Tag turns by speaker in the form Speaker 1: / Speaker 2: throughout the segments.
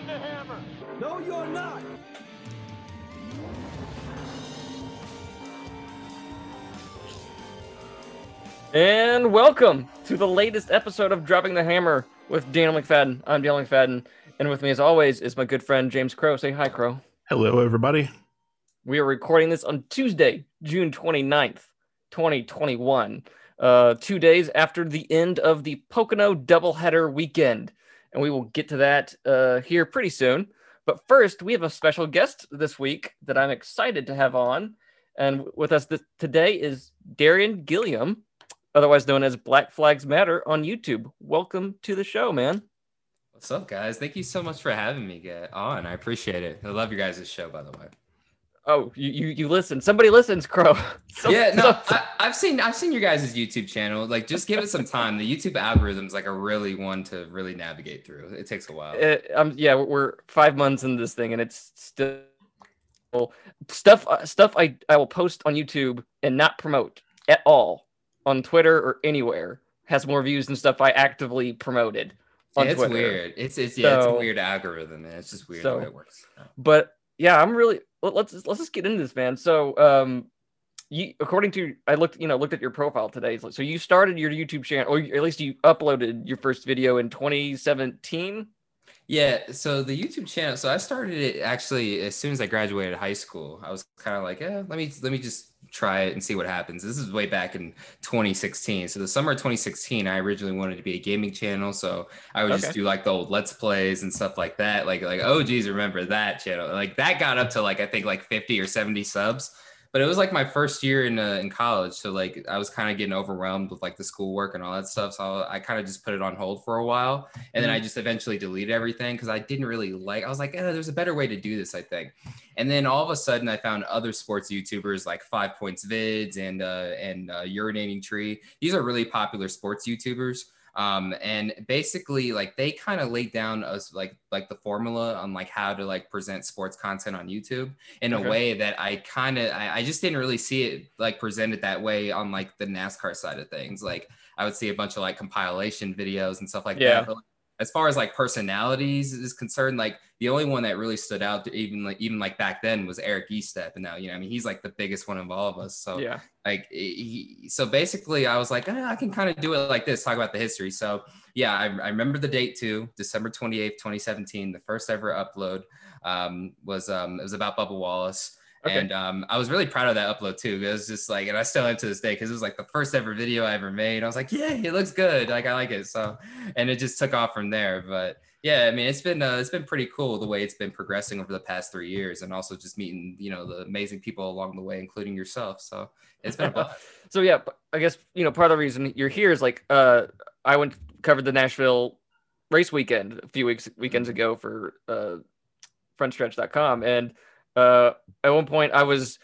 Speaker 1: dropping the hammer.
Speaker 2: No, you're not.
Speaker 3: And welcome to the latest episode of Dropping the Hammer with Daniel McFadden. I'm Daniel McFadden, and with me, as always, is my good friend James Crow. Say hi, Crow.
Speaker 4: Hello, everybody.
Speaker 3: We are recording this on Tuesday, June 29th, 2021, uh, two days after the end of the Pocono doubleheader weekend. And we will get to that uh, here pretty soon. But first, we have a special guest this week that I'm excited to have on. And with us th- today is Darian Gilliam, otherwise known as Black Flags Matter on YouTube. Welcome to the show, man.
Speaker 5: What's up, guys? Thank you so much for having me get on. I appreciate it. I love your guys' show, by the way.
Speaker 3: Oh, you you, you listen. Somebody listens, Crow. So-
Speaker 5: yeah, no,
Speaker 3: so-
Speaker 5: I, I've seen I've seen your guys' YouTube channel. Like, just give it some time. The YouTube algorithm's like a really one to really navigate through. It takes a while.
Speaker 3: uh, um, yeah, we're- five months in this thing, and it's still stuff. Uh, stuff I I will post on YouTube and not promote at all on Twitter or anywhere has more views than stuff I actively promoted on
Speaker 5: it's
Speaker 3: Twitter.
Speaker 5: weird. It's it's yeah, it's a weird algorithm, man. It's just weird
Speaker 3: so-
Speaker 5: the way it works.
Speaker 3: But yeah, I'm really let- let's let's just get into this, man. So um. You, according to I looked, you know, looked at your profile today. So you started your YouTube channel, or at least you uploaded your first video in 2017.
Speaker 5: Yeah, so the YouTube channel. So I started it actually as soon as I graduated high school. I was kind of like, eh, let me let me just try it and see what happens. This is way back in 2016. So the summer of 2016, I originally wanted to be a gaming channel. So I would
Speaker 3: Okay.
Speaker 5: just do like the old Let's Plays and stuff like that. Like like oh geez, remember that channel? Like that got up to like I think like 50 or 70 subs. But it was like my first year in uh, in college, so like I was kind of getting overwhelmed with like the schoolwork and all that stuff. So I kind of just put it on hold for a while and then I just eventually deleted everything because I didn't really like. I was like, eh, there's a better way to do this, I think. And then all of a sudden, I found other sports YouTubers like Five Points Vids and uh, and uh, Urinating Tree. These are really popular sports YouTubers. Um, and basically, like they kind of laid down us like like the formula on like how to like present sports content on YouTube in
Speaker 3: Okay.
Speaker 5: a way that I kind of I, I just didn't really see it like presented that way on like the NASCAR side of things. Like I would see a bunch of like compilation videos and stuff like
Speaker 3: Yeah.
Speaker 5: that. But as far as like personalities is concerned, like the only one that really stood out, even like even like back then, was Eric Estep. And now, you know, I mean, he's like the biggest one of all of us. So
Speaker 3: Yeah.
Speaker 5: like he, so basically i was like eh, i can kind of do it like this talk about the history so yeah I, I remember the date too december 28th 2017 the first ever upload um, was um, it was about bubba wallace
Speaker 3: Okay.
Speaker 5: and um, i was really proud of that upload too it was just like and i still am to this day because it was like the first ever video i ever made i was like yeah it looks good like i like it so and it just took off from there but yeah, I mean it's been uh, it's been pretty cool the way it's been progressing over the past three years, and also just meeting you know the amazing people along the way, including yourself. So it's been a blast.
Speaker 3: so yeah, I guess you know part of the reason you're here is like uh I went covered the Nashville race weekend a few weeks weekends ago for uh frontstretch.com and uh at one point I was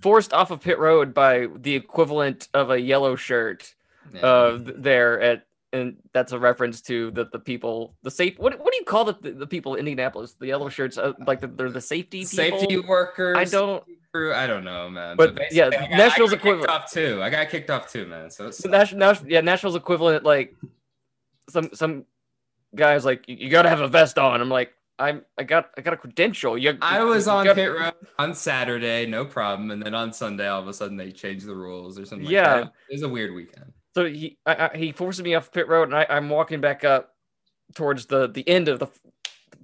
Speaker 3: forced off of pit road by the equivalent of a yellow shirt uh th- there at and that's a reference to the, the people the safe what, what do you call the, the, people in Indianapolis the yellow shirts uh, like the, they're the safety people?
Speaker 5: safety workers.
Speaker 3: I don't
Speaker 5: crew, I don't know, man.
Speaker 3: But,
Speaker 5: basically,
Speaker 3: yeah,
Speaker 5: I got,
Speaker 3: Nashville's
Speaker 5: I
Speaker 3: equivalent.
Speaker 5: off too. I got kicked off too, man. So it's,
Speaker 3: the Nash, Nash, yeah, Nashville's equivalent, like some some guys like you, you got to have a vest on. I'm like, I'm I got I got a credential. You,
Speaker 5: I was on
Speaker 3: got-
Speaker 5: pit road on Saturday, no problem, and then on Sunday, all of a sudden they changed the rules or something.
Speaker 3: Yeah.
Speaker 5: like that. it was a weird weekend.
Speaker 3: So he I, I, he forces me off pit road, and I, I'm walking back up towards the the end of the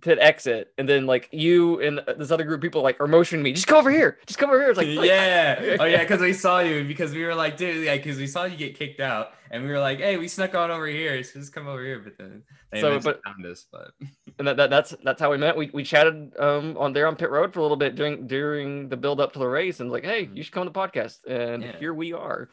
Speaker 3: pit exit, and then like you and this other group of people like are motioning me, just come over here, just come over here. It's like
Speaker 5: yeah, oh yeah, because we saw you because we were like, dude, like, because we saw you get kicked out, and we were like, hey, we snuck on over here, so just come over here. But then they
Speaker 3: So, but-
Speaker 5: found us. But
Speaker 3: and that, that that's that's how we met. We we chatted um on there on pit road for a little bit during during the build up to the race, and like, hey, you should come on the podcast, and
Speaker 5: Yeah.
Speaker 3: here we are.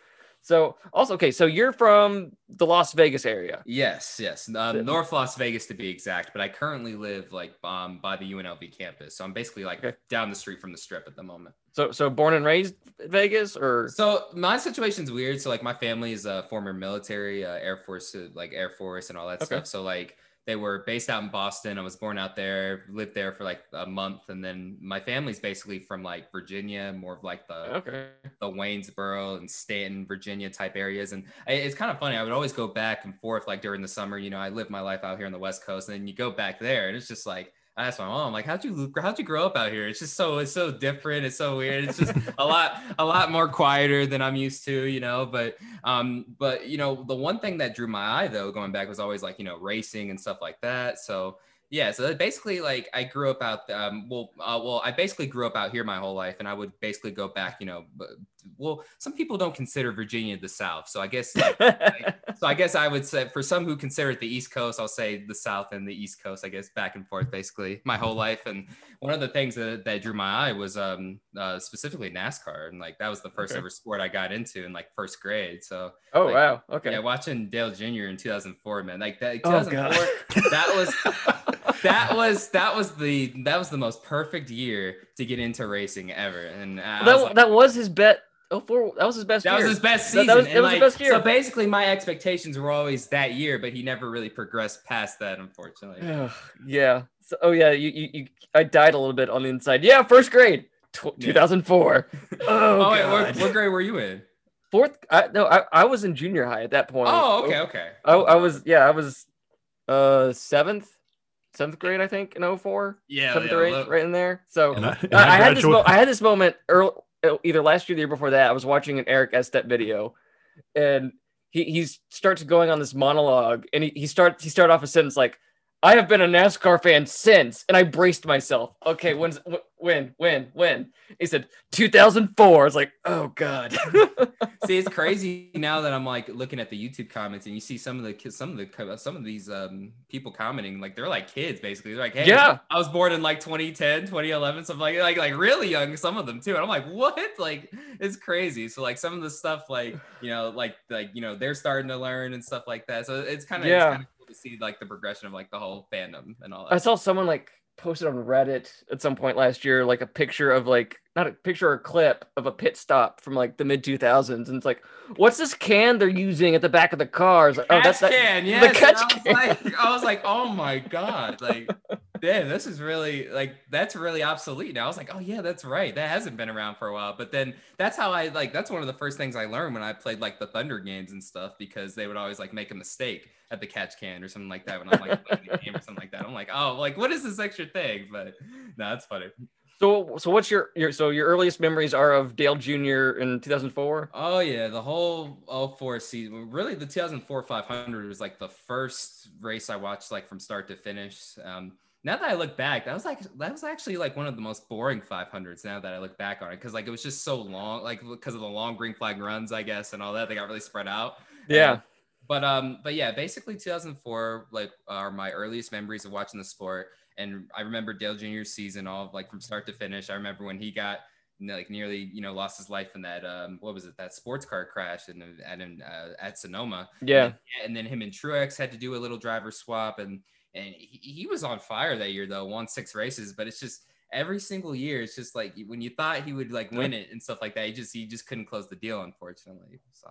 Speaker 3: So also okay, so you're from the Las Vegas area.
Speaker 5: yes, yes, um, North Las Vegas to be exact. But I currently live like um by the UNLV campus, so I'm basically like
Speaker 3: Okay.
Speaker 5: down the street from the strip at the moment.
Speaker 3: So so born and raised Vegas or
Speaker 5: So my situation's weird. So like my family is a former military, uh, Air Force, uh, like Air Force and all that
Speaker 3: Okay.
Speaker 5: stuff. So like they were based out in Boston. I was born out there, lived there for like a month, and then my family's basically from like Virginia, more of like the
Speaker 3: okay.
Speaker 5: the Waynesboro and Staunton, Virginia type areas. And I, it's kind of funny. I would always go back and forth like during the summer. You know, I lived my life out here on the West Coast, and then you go back there, and it's just like I asked my mom, like, how'd you how'd you grow up out here? It's just so it's so different. It's so weird. It's just a lot a lot more quieter than I'm used to, you know. But um, but you know, the one thing that drew my eye though, going back, was always like you know racing and stuff like that. So yeah, so basically, like I grew up out. Um, well, uh, well, I basically grew up out here my whole life, and I would basically go back. You know, well, some people don't consider Virginia the South, so I guess. Like, like, so I guess I would say for some who consider it the East Coast, I'll say the South and the East Coast. I guess back and forth, basically my whole life. And one of the things that, that drew my eye was um, uh, specifically NASCAR, and like that was the first okay. ever sport I got into in like first grade. So.
Speaker 3: Oh
Speaker 5: like,
Speaker 3: wow! Okay.
Speaker 5: Yeah, watching Dale Jr. in 2004, man, like that. 2004, oh, that was that was that was the that was the most perfect year to get into racing ever. And
Speaker 3: well, that, like, that was his bet. Oh, four. That was his best.
Speaker 5: That
Speaker 3: year.
Speaker 5: was his best season.
Speaker 3: That, that was, that was like, best year.
Speaker 5: So basically, my expectations were always that year, but he never really progressed past that, unfortunately.
Speaker 3: yeah. So, oh yeah, you, you, you I died a little bit on the inside. Yeah, first grade, tw- yeah. 2004. Oh, oh wait,
Speaker 5: what, what, grade were you in?
Speaker 3: Fourth. I, no, I, I was in junior high at that point.
Speaker 5: Oh, okay, okay.
Speaker 3: I, I was yeah, I was uh seventh seventh grade, I think, in 04.
Speaker 5: Yeah,
Speaker 3: seventh
Speaker 5: yeah,
Speaker 3: or eighth, right in there. So
Speaker 1: and I, and
Speaker 3: I, I had this. Mo- I had this moment early, Uh, either last year, the year before that. I was watching an Eric Estep video, and he he starts going on this monologue, and he he starts he started off a sentence like, "I have been a NASCAR fan since," and I braced myself. Okay, when's when when when? He said 2004. I was like, oh god.
Speaker 5: see, it's crazy now that I'm like looking at the YouTube comments and you see some of the kids, some of the some of these um people commenting like they're like kids basically. They're like, hey,
Speaker 3: yeah,
Speaker 5: I was born in like 2010, 2011, something like like like really young. Some of them too, and I'm like, what? Like it's crazy. So like some of the stuff like you know like like you know they're starting to learn and stuff like that. So it's kind of
Speaker 3: yeah.
Speaker 5: See like the progression of like the whole fandom and all
Speaker 3: that. I saw someone like posted on Reddit at some point last year, like a picture of like not a picture or a clip of a pit stop from like the mid 2000s, and it's like, what's this can they're using at the back of the cars?
Speaker 5: Like, oh, that's that can, yeah. The catch I can. Like, I was like, oh my god, like, damn, this is really like that's really obsolete now. I was like, oh yeah, that's right, that hasn't been around for a while. But then that's how I like that's one of the first things I learned when I played like the Thunder games and stuff because they would always like make a mistake at the catch can or something like that when I'm like playing the game or something like that. I'm like, oh, like what is this extra thing? But no, that's funny.
Speaker 3: So, so what's your your so your earliest memories are of Dale Jr. in 2004?
Speaker 5: Oh yeah, the whole 04 season. Really, the 2004 500 was like the first race I watched like from start to finish. Um, now that I look back, that was like that was actually like one of the most boring 500s. Now that I look back on it, because like it was just so long, like because of the long green flag runs, I guess, and all that. They got really spread out.
Speaker 3: Yeah.
Speaker 5: But um, but yeah, basically 2004 like are my earliest memories of watching the sport, and I remember Dale Jr.'s season all like from start to finish. I remember when he got like nearly you know lost his life in that um what was it that sports car crash in at uh, at Sonoma.
Speaker 3: Yeah.
Speaker 5: And then, and then him and Truex had to do a little driver swap, and and he, he was on fire that year though, won six races, but it's just every single year it's just like when you thought he would like win it and stuff like that he just he just couldn't close the deal unfortunately so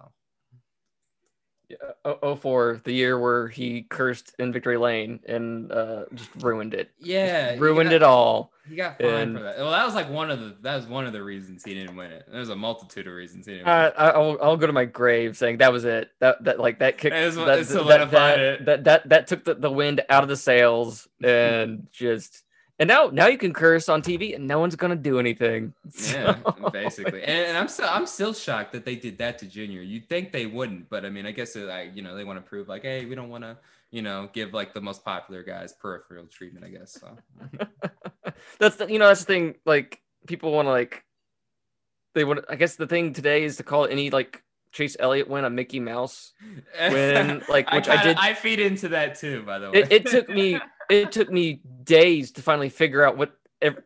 Speaker 3: yeah, 04, the year where he cursed in Victory Lane and uh, just ruined it.
Speaker 5: Yeah,
Speaker 3: just ruined got, it all.
Speaker 5: He got fined and, for that. Well, that was like one of the that was one of the reasons he didn't win it. There's a multitude of reasons he didn't.
Speaker 3: Uh, I'll I'll go to my grave saying that was it. That that like that kicked
Speaker 5: that,
Speaker 3: that,
Speaker 5: that,
Speaker 3: that, that, that that took the, the wind out of the sails and just and now, now you can curse on TV, and no one's gonna do anything.
Speaker 5: Yeah, basically. And, and, I'm still, I'm still shocked that they did that to Junior. You'd think they wouldn't, but I mean, I guess uh, it, like, you know, they want to prove like, hey, we don't want to, you know, give like the most popular guys peripheral treatment. I guess so.
Speaker 3: that's the, you know, that's the thing. Like, people want to like, they want. I guess the thing today is to call any like Chase Elliott win a Mickey Mouse win, like which I, kinda, I, did.
Speaker 5: I feed into that too, by the way.
Speaker 3: It, it took me it took me days to finally figure out what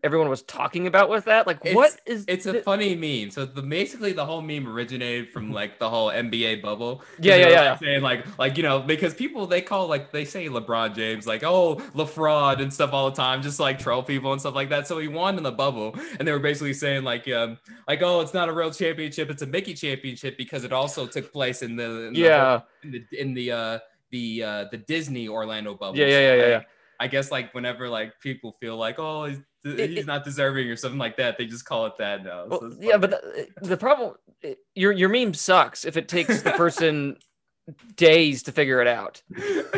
Speaker 3: everyone was talking about with that. Like,
Speaker 5: it's,
Speaker 3: what is?
Speaker 5: It's a th- funny meme. So the basically the whole meme originated from like the whole NBA bubble.
Speaker 3: Yeah, yeah, yeah.
Speaker 5: Like saying like like you know because people they call like they say LeBron James like oh LaFraud and stuff all the time, just like troll people and stuff like that. So he won in the bubble, and they were basically saying like um like oh it's not a real championship, it's a Mickey championship because it also took place in the in
Speaker 3: yeah
Speaker 5: the, in the in the uh the uh the Disney Orlando bubble.
Speaker 3: Yeah, yeah, yeah, yeah. yeah
Speaker 5: I guess like whenever like people feel like oh he's, he's not deserving or something like that, they just call it that now.
Speaker 3: Well, yeah, but the, the problem your your meme sucks if it takes the person days to figure it out.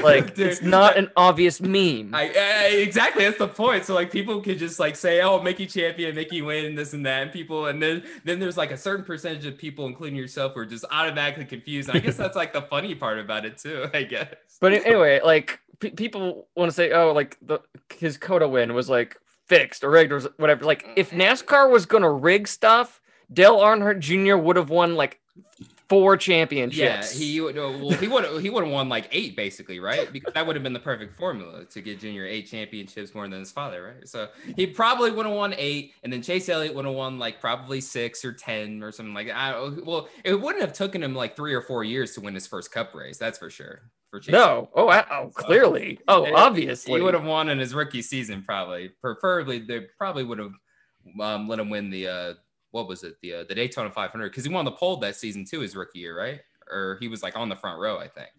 Speaker 3: Like
Speaker 5: Dude,
Speaker 3: it's not an obvious meme.
Speaker 5: I, I exactly that's the point. So like people could just like say, "Oh, Mickey champion, Mickey win, and this and that," and people, and then then there's like a certain percentage of people, including yourself, who are just automatically confused. And I guess that's like the funny part about it too. I guess.
Speaker 3: But anyway, like p- people want to say, "Oh, like the his COTA win was like fixed or rigged or whatever." Like if mm-hmm. NASCAR was gonna rig stuff, Dale Earnhardt Jr. would have won like four championships.
Speaker 5: Yeah, he would. Well, he would. He would have won like eight, basically, right? Because that would have been the perfect formula to get Junior eight championships more than his father, right? So he probably would have won eight, and then Chase Elliott would have won like probably six or ten or something like that. I, well, it wouldn't have taken him like three or four years to win his first Cup race. That's for sure. For Chase
Speaker 3: no, oh, I- oh, clearly, oh,
Speaker 5: He-
Speaker 3: obviously,
Speaker 5: he would have won in his rookie season, probably. Preferably, they probably would have um, let him win the uh, what was it, the uh, the Daytona 500 because he won the pole that season too, his rookie year, right? Or he was like on the front row, I think.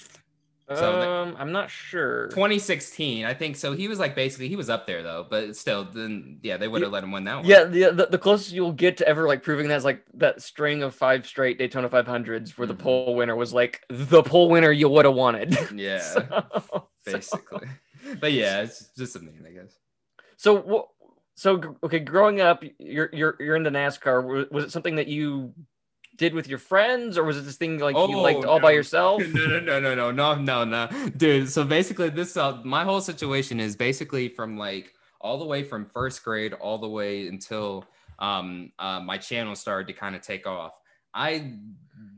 Speaker 5: so the-
Speaker 3: Um, I'm not sure.
Speaker 5: 2016, I think. So he was like basically he was up there though, but still, then yeah, they would have let him win that one.
Speaker 3: Yeah, the, the the closest you'll get to ever like proving that is like that string of five straight Daytona 500s where the
Speaker 5: Mhm.
Speaker 3: pole winner was like the pole winner you would have wanted.
Speaker 5: yeah,
Speaker 3: so,
Speaker 5: basically. But yeah, it's just a meme, I guess.
Speaker 3: so what? so okay, growing up, you're you're you're into NASCAR. Was it something that you did with your friends, or was it this thing like oh, you liked all by yourself?
Speaker 5: No, no, no, no, no, no, no, no, dude. So basically, this uh, my whole situation is basically from like all the way from first grade all the way until um, uh, my channel started to kind of take off. I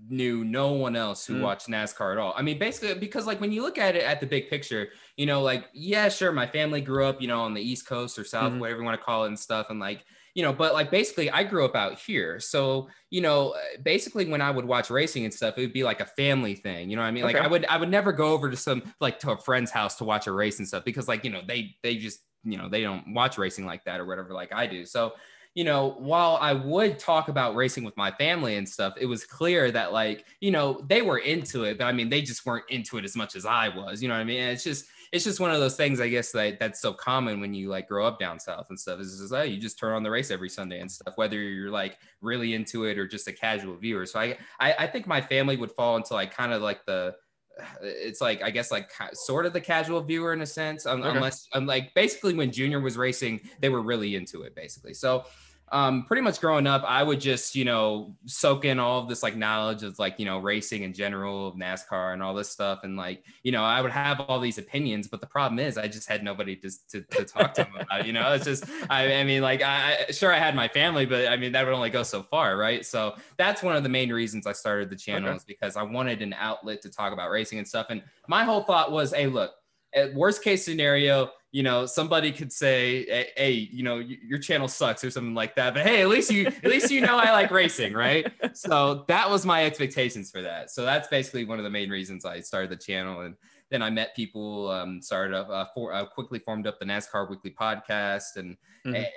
Speaker 5: knew no one else who
Speaker 3: Mm.
Speaker 5: watched NASCAR at all. I mean, basically, because like when you look at it at the big picture, you know, like yeah, sure, my family grew up, you know, on the East Coast or South,
Speaker 3: Mhm.
Speaker 5: whatever you want to call it, and stuff, and like you know, but like basically, I grew up out here, so you know, basically, when I would watch racing and stuff, it would be like a family thing. You know what I mean? Like I would, I would never go over to some like to a friend's house to watch a race and stuff because like you know they they just you know they don't watch racing like that or whatever like I do. So you know, while I would talk about racing with my family and stuff, it was clear that like, you know, they were into it, but I mean, they just weren't into it as much as I was, you know what I mean? And it's just, it's just one of those things, I guess, that that's so common when you like grow up down south and stuff. Is just, oh, you just turn on the race every Sunday and stuff, whether you're like really into it or just a casual viewer. So I, I, I think my family would fall into like kind of like the, it's like I guess like sort of the casual viewer in a sense, un-
Speaker 3: Okay.
Speaker 5: unless um, like basically when Junior was racing, they were really into it basically. So um, pretty much growing up, I would just you know soak in all of this like knowledge of like you know racing in general, of NASCAR and all this stuff, and like you know I would have all these opinions, but the problem is I just had nobody to to, to talk to them about. You know, it's just I, I mean like I I- sure I had my family, but I mean that would only go so far, right? So that's one of the main reasons I started the channel
Speaker 3: Okay.
Speaker 5: is because I wanted an outlet to talk about racing and stuff. And my whole thought was, hey, look, at worst case scenario, you know, somebody could say, hey, you know, your channel sucks or something like that. But hey, at least you, at least you know I like racing, right? So that was my expectations for that. So that's basically one of the main reasons I started the channel. And then I met people, um, started up, uh, for, uh, quickly formed up the NASCAR Weekly podcast, and
Speaker 3: Mhm.
Speaker 5: eh,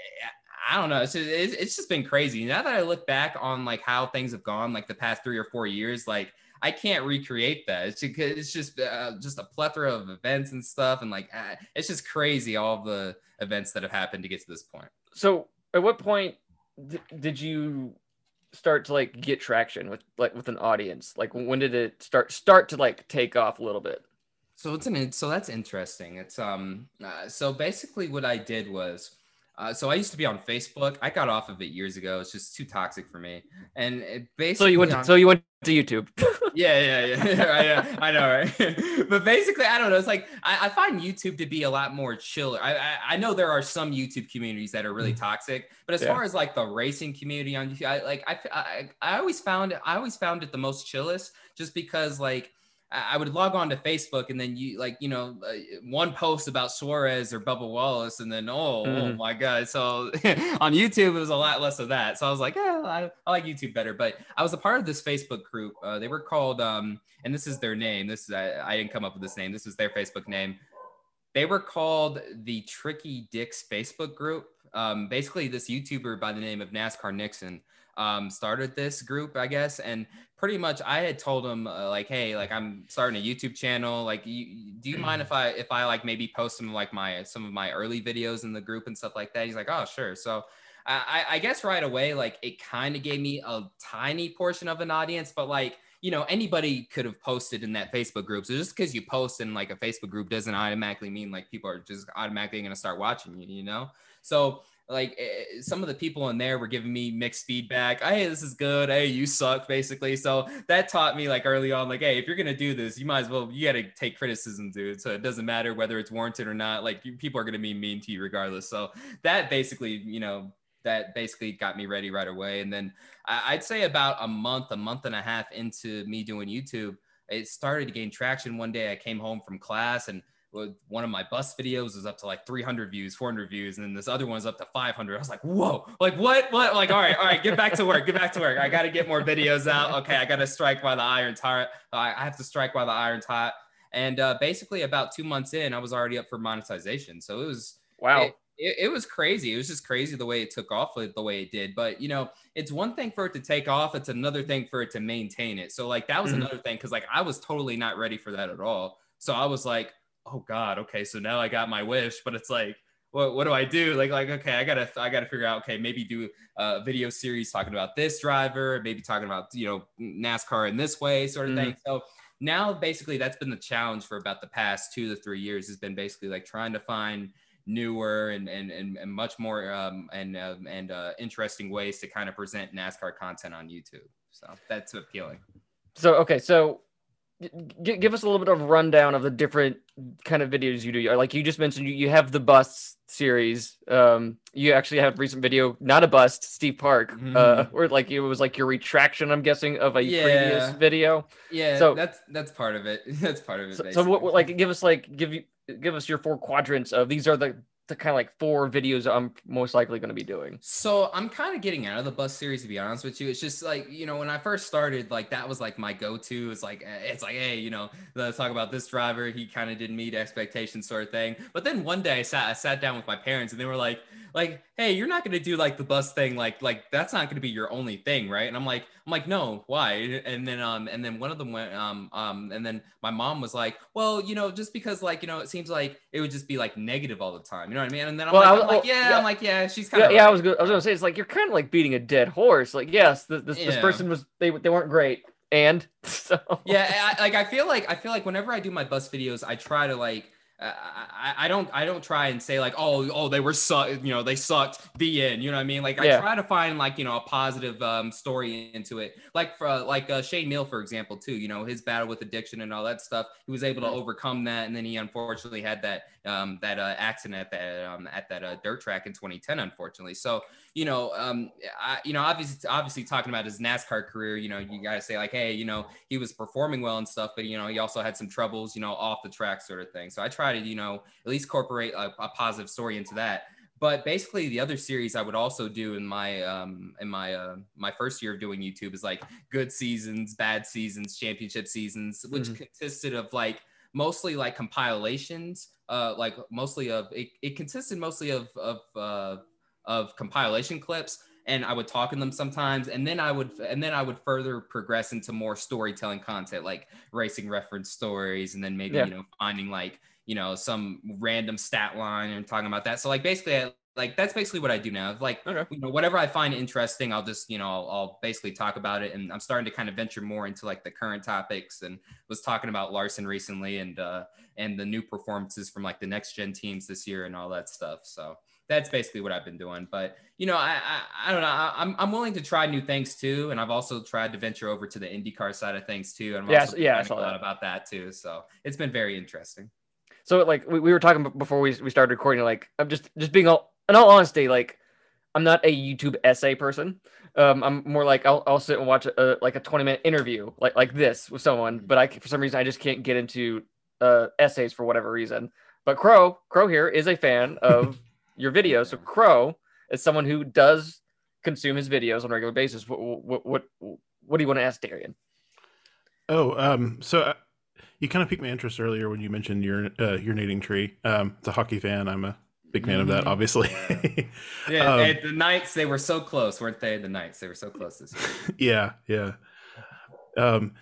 Speaker 5: I don't know. It's just, it's it's just been crazy. Now that I look back on like how things have gone, like the past three or four years, like I can't recreate that. It's just, it's just uh, just a plethora of events and stuff, and like uh, it's just crazy all the events that have happened to get to this point.
Speaker 3: So, at what point d- did you start to like get traction with like with an audience? Like, when did it start start to like take off a little bit?
Speaker 5: So it's an so that's interesting. It's um uh, so basically what I did was. Uh, so I used to be on Facebook. I got off of it years ago. It's just too toxic for me. And it basically,
Speaker 3: So you went to,
Speaker 5: on-
Speaker 3: so you went to YouTube.
Speaker 5: yeah, yeah, yeah. yeah, I know, right? but basically, I don't know. It's like I, I find YouTube to be a lot more chiller. I, I I know there are some YouTube communities that are really toxic, but as
Speaker 3: Yeah.
Speaker 5: far as like the racing community on YouTube, I like I, I I always found. I always found it the most chillest, just because like. I would log on to Facebook and then you like you know uh, one post about Suarez or Bubba Wallace and then oh, oh
Speaker 3: Mhm.
Speaker 5: my god. So on YouTube it was a lot less of that. So I was like yeah I, I like YouTube better. But I was a part of this Facebook group. Uh, they were called um and this is their name. This is I, I didn't come up with this name. This is their Facebook name. They were called the Tricky Dicks Facebook group. Um basically this YouTuber by the name of NASCAR Nixon um, started this group, I guess, and pretty much I had told him uh, like, hey, like I'm starting a YouTube channel. Like, you, do you mind if I if I like maybe post some like my some of my early videos in the group and stuff like that? He's like, oh, sure. So. I, I guess right away, like it kind of gave me a tiny portion of an audience, but like you know, anybody could have posted in that Facebook group. So just because you post in like a Facebook group doesn't automatically mean like people are just automatically going to start watching you, you know? So like eh, some of the people in there were giving me mixed feedback. Hey, this is good. Hey, you suck, basically. So that taught me like early on, like, hey, if you're gonna do this, you might as well you got to take criticism, dude. So it doesn't matter whether it's warranted or not. Like people are gonna be mean to you regardless. So that basically, you know, that basically got me ready right away. And then I'd say about a month, a month and a half into me doing YouTube, it started to gain traction. One day I came home from class and one of my bust videos was up to like 300 views, 400 views, and then this other one's up to 500. I was like, whoa, like what, what? Like, all right, all right, get back to work, get back to work. I got to get more videos out. Okay, I got to strike while the iron's hot. I have to strike while the iron's hot. And uh, basically, about two months in, I was already up for monetization. So it was
Speaker 3: wow.
Speaker 5: It, it, it, was crazy. It was just crazy the way it took off the way it did. But you know, it's one thing for it to take off. It's another thing for it to maintain it. So like that was mm-hmm. another thing because like I was totally not ready for that at all. So I was like, oh god, okay, so now I got my wish, but it's like. What, what do I do? Like, like, okay, I gotta, I gotta figure out, okay, maybe do a video series talking about this driver, maybe talking about, you know, NASCAR in this way, sort of mm-hmm. thing. So now basically that's been the challenge for about the past two to three years has been basically like trying to find newer and and and, and much more um, and uh, and uh, interesting ways to kind of present NASCAR content on YouTube. So that's appealing.
Speaker 3: So okay, so g- give us a little bit of a rundown of the different kind of videos you do. Like you just mentioned, you, you have the bust series. Um, you actually have recent video, not a bust, Steve Park, mm-hmm. uh, or like it was like your retraction, I'm guessing, of a yeah. previous video.
Speaker 5: Yeah, so that's that's part of it. That's part of it.
Speaker 3: So, so what, like, give us like give you give us your four quadrants of these are the the kind of like four videos I'm most likely going to be doing.
Speaker 5: So I'm kind of getting out of the bust series to be honest with you. It's just like you know when I first started, like that was like my go-to. It's like eh, it's like hey, you know, let's talk about this driver. He kind of didn't meet expectations, sort of thing. But then one day I sat I sat down with my parents and they were like like hey, you're not going to do like the bust thing. Like like that's not going to be your only thing, right? And I'm like I'm like no, why? And then um and then one of them went um um and then my mom was like, well, you know, just because like you know it seems like it would just be like negative all the time. You know what I mean? And then I'm, well, like, was, I'm like, yeah, yeah, I'm like, yeah, she's kind
Speaker 3: of.
Speaker 5: Yeah,
Speaker 3: yeah, I was, good. I was gonna say it's like you're kind of like beating a dead horse. Like, yes, this, this, yeah. this person was they they weren't great, and so
Speaker 5: yeah, I, like I feel like I feel like whenever I do my bust videos, I try to like I, I don't I don't try and say like oh oh they were su- you know they sucked the end you know what I mean? Like I try to find like you know a positive um, story into it. Like for uh, like uh, Shane Hmiel for example too you know his battle with addiction and all that stuff he was able to overcome that and then he unfortunately had that um, that uh, accident at that um, at that uh, dirt track in 2010 unfortunately so you know, um, I, you know, obviously, obviously talking about his NASCAR career, you know, you got to say like, hey, you know, he was performing well and stuff, but you know, he also had some troubles, you know, off the track sort of thing. So I try to, you know, at least incorporate a, a positive story into that. But basically, the other series I would also do in my um, in my uh, my first year of doing YouTube is like good seasons, bad seasons, championship seasons, which mm-hmm. consisted of like mostly like compilations, uh, like mostly of it, it consisted mostly of of uh, of compilation clips and I would talk in them sometimes, and then I would and then I would further progress into more storytelling content like racing reference stories, and then maybe yeah. you know finding like you know some random stat line and talking about that. So like basically. I, like that's basically what I do now. Like okay. you know, whatever I find interesting, I'll just you know I'll, I'll, basically talk about it. And I'm starting to kind of venture more into like the current topics. And was talking about Larson recently and uh, and the new performances from like the next gen teams this year and all that stuff. So that's basically what I've been doing. But you know, I I, I don't know. I, am I'm, I'm willing to try new things too, and I've also tried to venture over to the IndyCar side of things too. And I'm
Speaker 3: yes, yeah, I saw
Speaker 5: a lot about that too. So it's been very interesting.
Speaker 3: So like we, we were talking before we, we started recording, like I'm just just being all in all honesty, like I'm not a YouTube essay person. Um, I'm more like I'll, I'll sit and watch a, like a 20 minute interview like like this with someone, but I for some reason I just can't get into uh, essays for whatever reason. But Crow Crow here is a fan of your videos. So Crow is someone who does consume his videos on a regular basis. What what what, what do you want to ask Darian?
Speaker 1: Oh, um, so uh, you kind of piqued my interest earlier when you mentioned your uh, urinating tree. Um, it's a hockey fan. I'm a big fan of that, mm-hmm. obviously.
Speaker 5: yeah, um, the Knights they were so close, weren't they? The Knights they were so close this
Speaker 1: year. yeah, yeah. Um,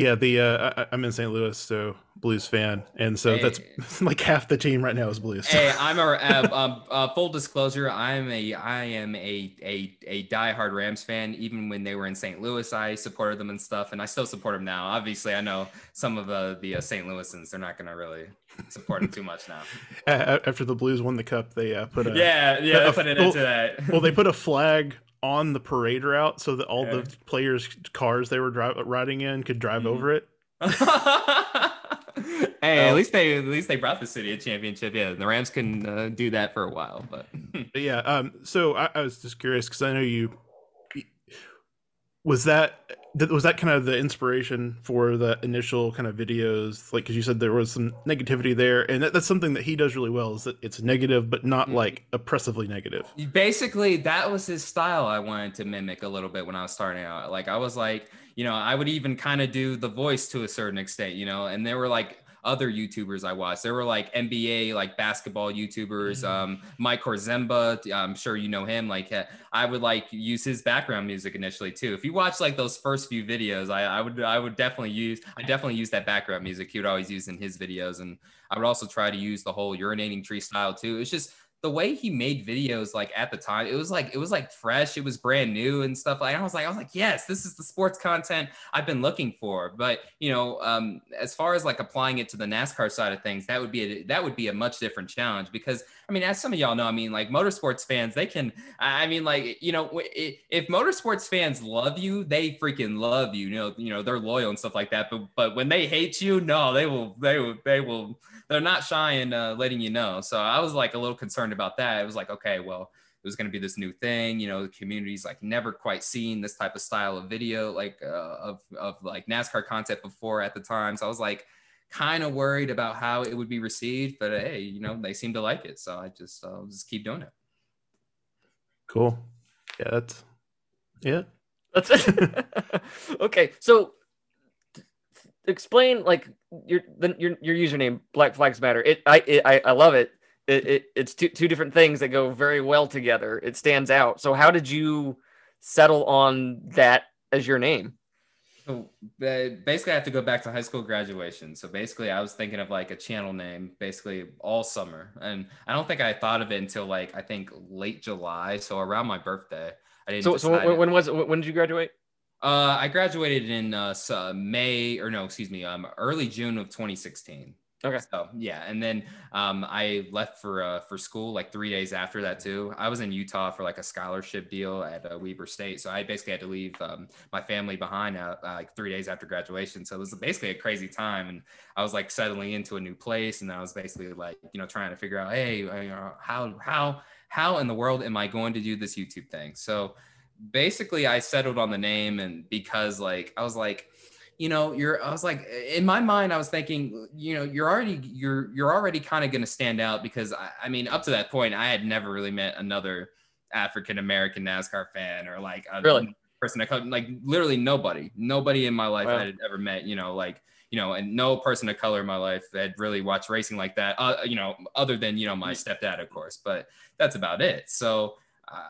Speaker 1: Yeah, the uh, I, I'm in St. Louis, so Blues fan, and so
Speaker 5: Hey.
Speaker 1: that's like half the team right now is Blues.
Speaker 5: Hey, I'm a um, uh, full disclosure. I'm a I am a a a diehard Rams fan. Even when they were in St. Louis, I supported them and stuff, and I still support them now. Obviously, I know some of uh, the uh, St. Louisans. They're not gonna really support them too much now.
Speaker 1: After the Blues won the cup, they uh, put a
Speaker 5: yeah, yeah,
Speaker 1: a-
Speaker 5: they put it
Speaker 1: well-
Speaker 5: into that.
Speaker 1: well, they put a flag on the parade route so that all
Speaker 5: Yeah.
Speaker 1: the players' cars they were dri- riding in could drive
Speaker 5: Mhm.
Speaker 1: over it.
Speaker 5: hey, at least they at least they brought the city a championship. Yeah, the Rams can uh, do that for a while, but
Speaker 1: But yeah, um, so I, I was just curious because I know you was that that- was that kind of the inspiration for the initial kind of videos? Like because you said there was some negativity there and that, that's something that he does really well is that it's negative but not
Speaker 5: Mhm.
Speaker 1: like oppressively negative.
Speaker 5: Basically that was his style i wanted to mimic a little bit when i was starting out. Like i was like you know i would even kind of do the voice to a certain extent you know and there were like other youtubers i watched. There were like nba like basketball youtubers um mike korzemba i'm sure you know him like uh, i would like use his background music initially too. If you watch like those first few videos i, I would i would definitely use i definitely use that background music he would always use in his videos and i would also try to use the whole urinating tree style too. It's just the way he made videos like at the time it was like it was like fresh it was brand new and stuff like i was like i was like yes this is the sports content i've been looking for. But you know um as far as like applying it to the nascar side of things that would be a, that would be a much different challenge because i mean as some of y'all know i mean like motorsports fans they can i mean like you know if motorsports fans love you they freaking love you you know you know they're loyal and stuff like that but but when they hate you no they will they will they will they're not shy in uh, letting you know. So I was like a little concerned about that. It was like, okay, well, it was going to be this new thing. You know, the community's like never quite seen this type of style of video, like uh, of of like NASCAR content before at the time. So I was like kind of worried about how it would be received. But hey, you know, they seem to like it, so I just I'll just keep doing it.
Speaker 1: cool yeah that's yeah
Speaker 3: That's it. okay, so t- explain like your the, your your username Black Flags Matter. It I it, I I love it. It, it it's two two different things that go very well together. It stands out. So how did you settle on that as your name?
Speaker 5: So basically, I have to go back to high school graduation. So basically, I was thinking of like a channel name basically all summer, and I don't think I thought of it until like I think late July, so around my birthday. I didn't.
Speaker 3: So so when, was it? When did you graduate?
Speaker 5: Uh, I graduated in uh, uh, May or no, excuse me, um, early June of 2016.
Speaker 3: Okay.
Speaker 5: So yeah, and then um, I left for uh, for school like three days after that too. I was in Utah for like a scholarship deal at uh, Weber State, so I basically had to leave um, my family behind uh, uh, like three days after graduation. So it was basically a crazy time, and I was like settling into a new place, and I was basically like you know trying to figure out, hey, uh, you know, how how how in the world am I going to do this YouTube thing? So basically I settled on the name and because like I was like you know you're I was like in my mind I was thinking you know you're already you're you're already kind of going to stand out because I, I mean up to that point I had never really met another African American NASCAR fan or like a
Speaker 3: Really?
Speaker 5: person that like literally nobody nobody in my life
Speaker 3: Wow.
Speaker 5: I had ever met you know like you know and no person of color in my life had really watched racing like that uh, you know other than you know my stepdad of course but that's about it so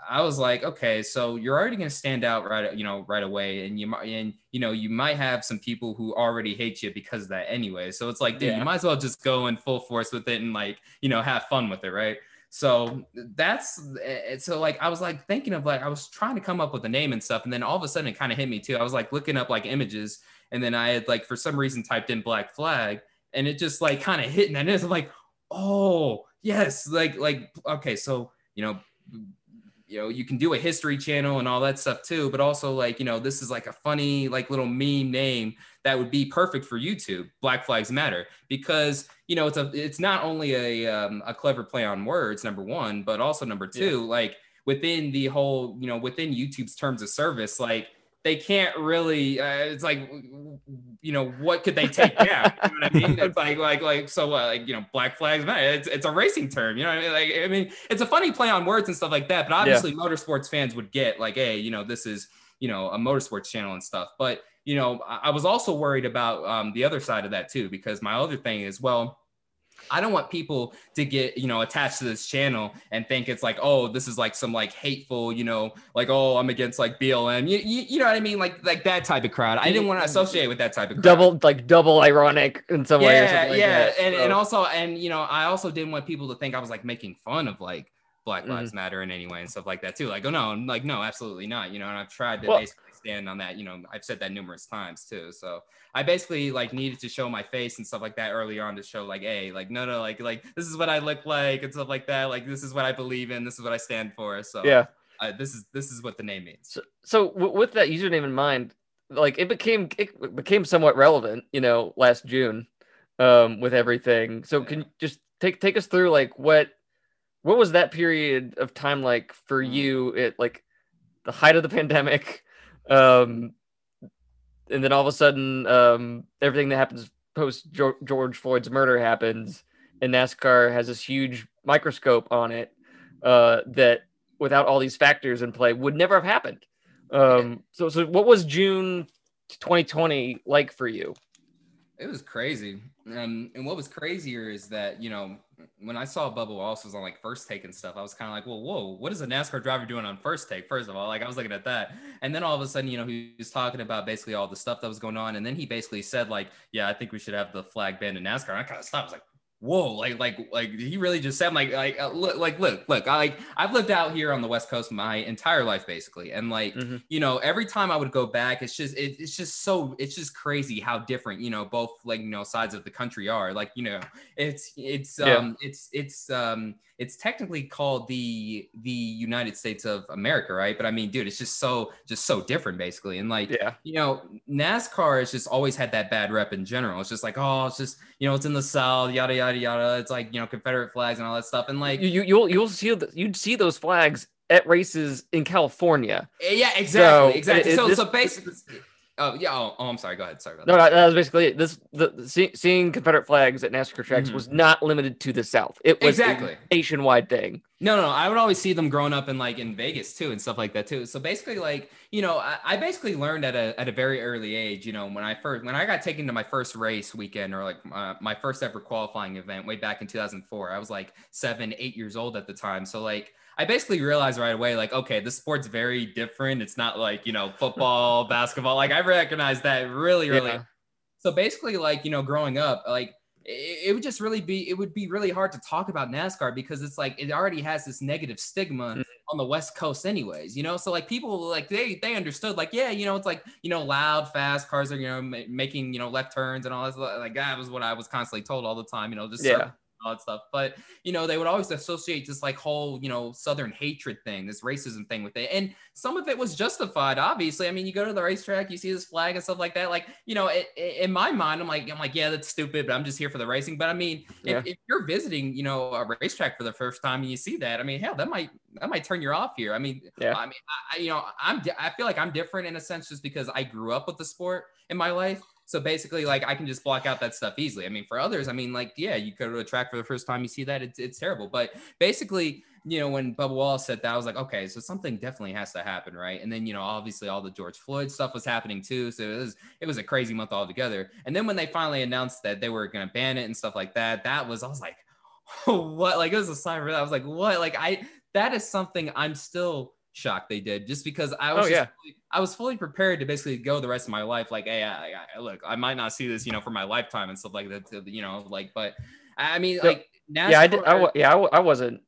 Speaker 5: I- was like, okay, so you're already going to stand out right, you know, right away, and you might, and you know, you might have some people who already hate you because of that anyway. So it's like, dude,
Speaker 3: Yeah.
Speaker 5: you might as well just go in full force with it and like, you know, have fun with it, right? So that's eh, so like I was like thinking of like I was trying to come up with a name and stuff, and then all of a sudden it kind of hit me too. I was like looking up like images, and then I had like for some reason typed in Black Flag, and it just like kind of hit, and then it's like, oh yes, like like okay, so you know you know you can do a history channel and all that stuff too but also like you know this is like a funny like little meme name that would be perfect for youtube black flags matter because you know it's a it's not only a um, a clever play on words number one but also number two like within the whole you know within youtube's terms of service like they can't really uh, it's like you know what could they take down you know what i mean it's like like like so uh, like you know black flags matter it's, it's a racing term you know what I mean? like i mean it's a funny play on words and stuff like that but obviously motorsports fans would get like hey you know this is you know a motorsports channel and stuff but you know i, I was also worried about um, the other side of that too because my other thing is well I don't want people to get, you know, attached to this channel and think it's like, oh, this is like some like hateful, you know, like, oh, I'm against like BLM. You, you, you know what I mean? Like, like that type of crowd. I didn't want to associate with that type of crowd.
Speaker 3: double like double ironic in some way. or
Speaker 5: Yeah,
Speaker 3: something like
Speaker 5: yeah. and, and also, and, you know, I also didn't want people to think I was like making fun of like, Black
Speaker 3: Mm-hmm.
Speaker 5: Lives Matter in any way and stuff like that too. Like, oh no, I'm like, no, absolutely not. You know, and I've tried to
Speaker 3: Well-
Speaker 5: basically stand on that. You know, I've said that numerous times too. So I basically like needed to show my face and stuff like that early on to show like, hey, like, no, no, like, like this is what I look like and stuff like that. Like, this is what I believe in. This is what I stand for. So
Speaker 3: yeah.
Speaker 5: uh, this is this is what the name means.
Speaker 3: So, so w- with that username in mind, like it became it became somewhat relevant, you know, last June, um, with everything. So can you just take take us through like what what was that period of time like for
Speaker 5: Mm.
Speaker 3: you It like the height of the pandemic, um, and then all of a sudden, um, everything that happens post George Floyd's murder happens, and NASCAR has this huge microscope on it, uh, that without all these factors in play would never have happened. Um, so, so what was June 2020 like for you?
Speaker 5: It was crazy. Um, and what was crazier is that, you know, when I saw Bubba Wallace was on like first take and stuff, I was kind of like, well, whoa, what is a NASCAR driver doing on first take? First of all, like I was looking at that. And then all of a sudden, you know, he was talking about basically all the stuff that was going on. And then he basically said, like, yeah, I think we should have the flag banned in NASCAR. And I kind of stopped. I was like, whoa, like, like, like he really just said, like, like, uh, look, like, look, look, I like, I've lived out here on the West Coast my entire life, basically. And like,
Speaker 3: Mhm.
Speaker 5: you know, every time I would go back, it's just it, it's just so it's just crazy how different, you know, both like you know sides of the country are. Like, you know, it's it's
Speaker 3: Yeah.
Speaker 5: um it's it's um it's technically called the the United States of America, right? But I mean, dude, it's just so just so different basically. And like
Speaker 3: Yeah.
Speaker 5: you know, NASCAR has just always had that bad rep in general. It's just like, oh, it's just, you know, it's in the South, yada yada yada. yada. It's like, you know, Confederate flags and all that stuff. And like
Speaker 3: You, you you'll you'll see the, you'd see those flags at races in California.
Speaker 5: Eh, Yeah, exactly,
Speaker 3: So,
Speaker 5: exactly.
Speaker 3: it-
Speaker 5: So,
Speaker 3: this-
Speaker 5: so basically, oh yeah, oh, oh, I'm sorry. Go ahead. Sorry about
Speaker 3: No,
Speaker 5: that.
Speaker 3: that, that was basically it. This the, see, seeing Confederate flags at NASCAR tracks
Speaker 5: Mhm.
Speaker 3: was not limited to the South. It was
Speaker 5: Exactly.
Speaker 3: a nationwide thing.
Speaker 5: No, no, I would always see them growing up in like in Vegas too and stuff like that too. So basically, like you know, I, I basically learned at a at a very early age. You know, when I first when I got taken to my first race weekend or like uh, my first ever qualifying event way back in 2004, I was like seven, eight years old at the time. So like. I basically realized right away, like, okay, this sport's very different. It's not like, you know, football, basketball. Like, I recognized that really, really
Speaker 3: Yeah.
Speaker 5: so basically like you know growing up like it, it would just really be it would be really hard to talk about nascar because it's like it already has this negative stigma
Speaker 3: Mhm.
Speaker 5: on the west coast anyways you know so like people like they they understood like yeah you know it's like you know loud fast cars are you know ma- making you know left turns and all this like that was what i was constantly told all the time you know just
Speaker 3: Yeah.
Speaker 5: All that stuff. But you know they would always associate this like whole you know southern hatred thing this racism thing with it. And some of it was justified obviously. I mean you go to the racetrack you see this flag and stuff like that. Like you know it, it- in my mind i'm like i'm like yeah that's stupid but i'm just here for the racing. But i mean
Speaker 3: Yeah.
Speaker 5: if, if you're visiting you know a racetrack for the first time and you see that i mean hell that might that might turn you off here. I mean
Speaker 3: Yeah.
Speaker 5: i mean I, I- you know i'm i feel like i'm different in a sense just because i grew up with the sport in my life so basically, like I can just block out that stuff easily. I mean, for others, I mean, like, yeah, you go to a track for the first time, you see that, it's, it's terrible. But basically, you know, when Bubba Wallace said that, I was like, okay, so something definitely has to happen, right? And then, you know, obviously all the George Floyd stuff was happening too. So it was it was a crazy month altogether. And then when they finally announced that they were gonna ban it and stuff like that, that was I was like, what? Like it was a sign for that. I was like, what? Like I that is something I'm still shocked they did just because I was
Speaker 3: Oh,
Speaker 5: just
Speaker 3: yeah.
Speaker 5: fully- I was fully prepared to basically go the rest of my life like hey I, I, look I might not see this you know for my lifetime and stuff like that you know like but I mean
Speaker 3: So-
Speaker 5: like NASCAR,
Speaker 3: yeah, I did. I, yeah, I, I wasn't.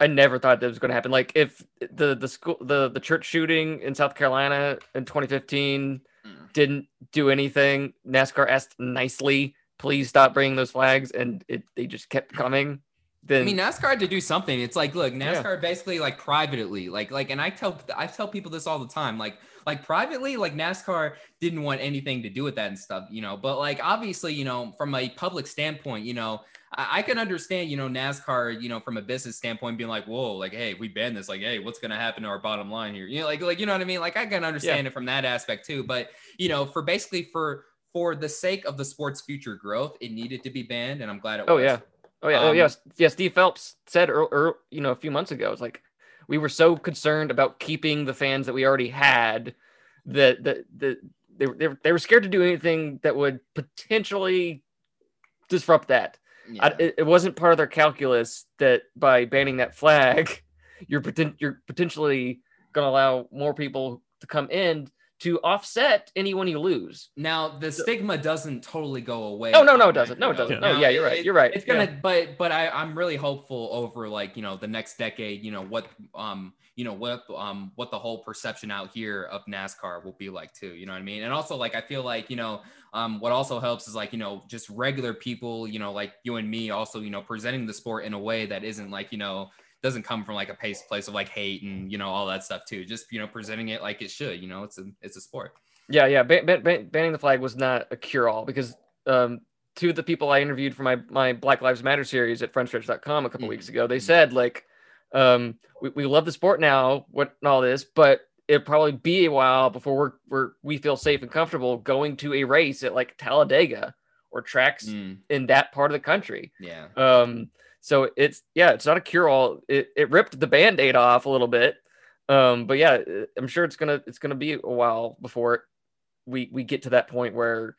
Speaker 3: I never thought that was going to happen. Like if the the school the the church shooting in South Carolina in 2015
Speaker 5: Mm.
Speaker 3: didn't do anything, NASCAR asked nicely, "Please stop bringing those flags," and it they just kept coming. Then
Speaker 5: I mean, NASCAR had to do something. It's like, look,
Speaker 3: Yeah.
Speaker 5: NASCAR basically like privately, like, like, and I tell, I tell people this all the time, like, like privately, like NASCAR didn't want anything to do with that and stuff, you know. But like, obviously, you know, from a public standpoint, you know, I, I can understand, you know, NASCAR, you know, from a business standpoint, being like, whoa, like, hey, we ban this, like, hey, what's gonna happen to our bottom line here? You know, like, like, you know what I mean? Like, I can understand it from that aspect too. But you know, for basically for for the sake of the sport's future growth, it needed to be banned, and I'm glad it
Speaker 3: Oh,
Speaker 5: was.
Speaker 3: yeah. Oh yeah, oh
Speaker 5: Um,
Speaker 3: yes, yeah. Steve Phelps said, er, er, you know, a few months ago, it's like we were so concerned about keeping the fans that we already had that that they, were- they, were- they were scared to do anything that would potentially disrupt that. I, it, it wasn't part of their calculus that by banning that flag, you're poten- you're potentially going to allow more people to come in to offset anyone you lose.
Speaker 5: Now the stigma doesn't totally go away.
Speaker 3: Oh no, no, it doesn't. No, it doesn't.
Speaker 1: Yeah.
Speaker 3: No, yeah, you're right. You're right.
Speaker 5: It's gonna,
Speaker 3: Yeah.
Speaker 5: but but I I'm really hopeful over like you know the next decade. You know what um you know what um what the whole perception out here of NASCAR will be like too. You know what I mean? And also like I feel like you know um what also helps is like you know just regular people. You know like you and me also you know presenting the sport in a way that isn't like you know doesn't come from like a place place of like hate and you know all that stuff too. Just you know presenting it like it should. You know it's a it's a sport.
Speaker 3: Yeah, yeah. Ban- ban- ban- banning the flag was not a cure all because um, two of the people I interviewed for my my Black Lives Matter series at frontstretch.com a couple
Speaker 5: Mhm.
Speaker 3: weeks ago, they said like, um, we, we love the sport now, what and all this, but it'll probably be a while before we're, we're we feel safe and comfortable going to a race at like Talladega or tracks
Speaker 5: Mm,
Speaker 3: in that part of the country.
Speaker 5: yeah.
Speaker 3: Um, so it's yeah, it's not a cure all. It, it ripped the band-aid off a little bit. Um, but yeah, I'm sure it's gonna it's gonna be a while before we we get to that point where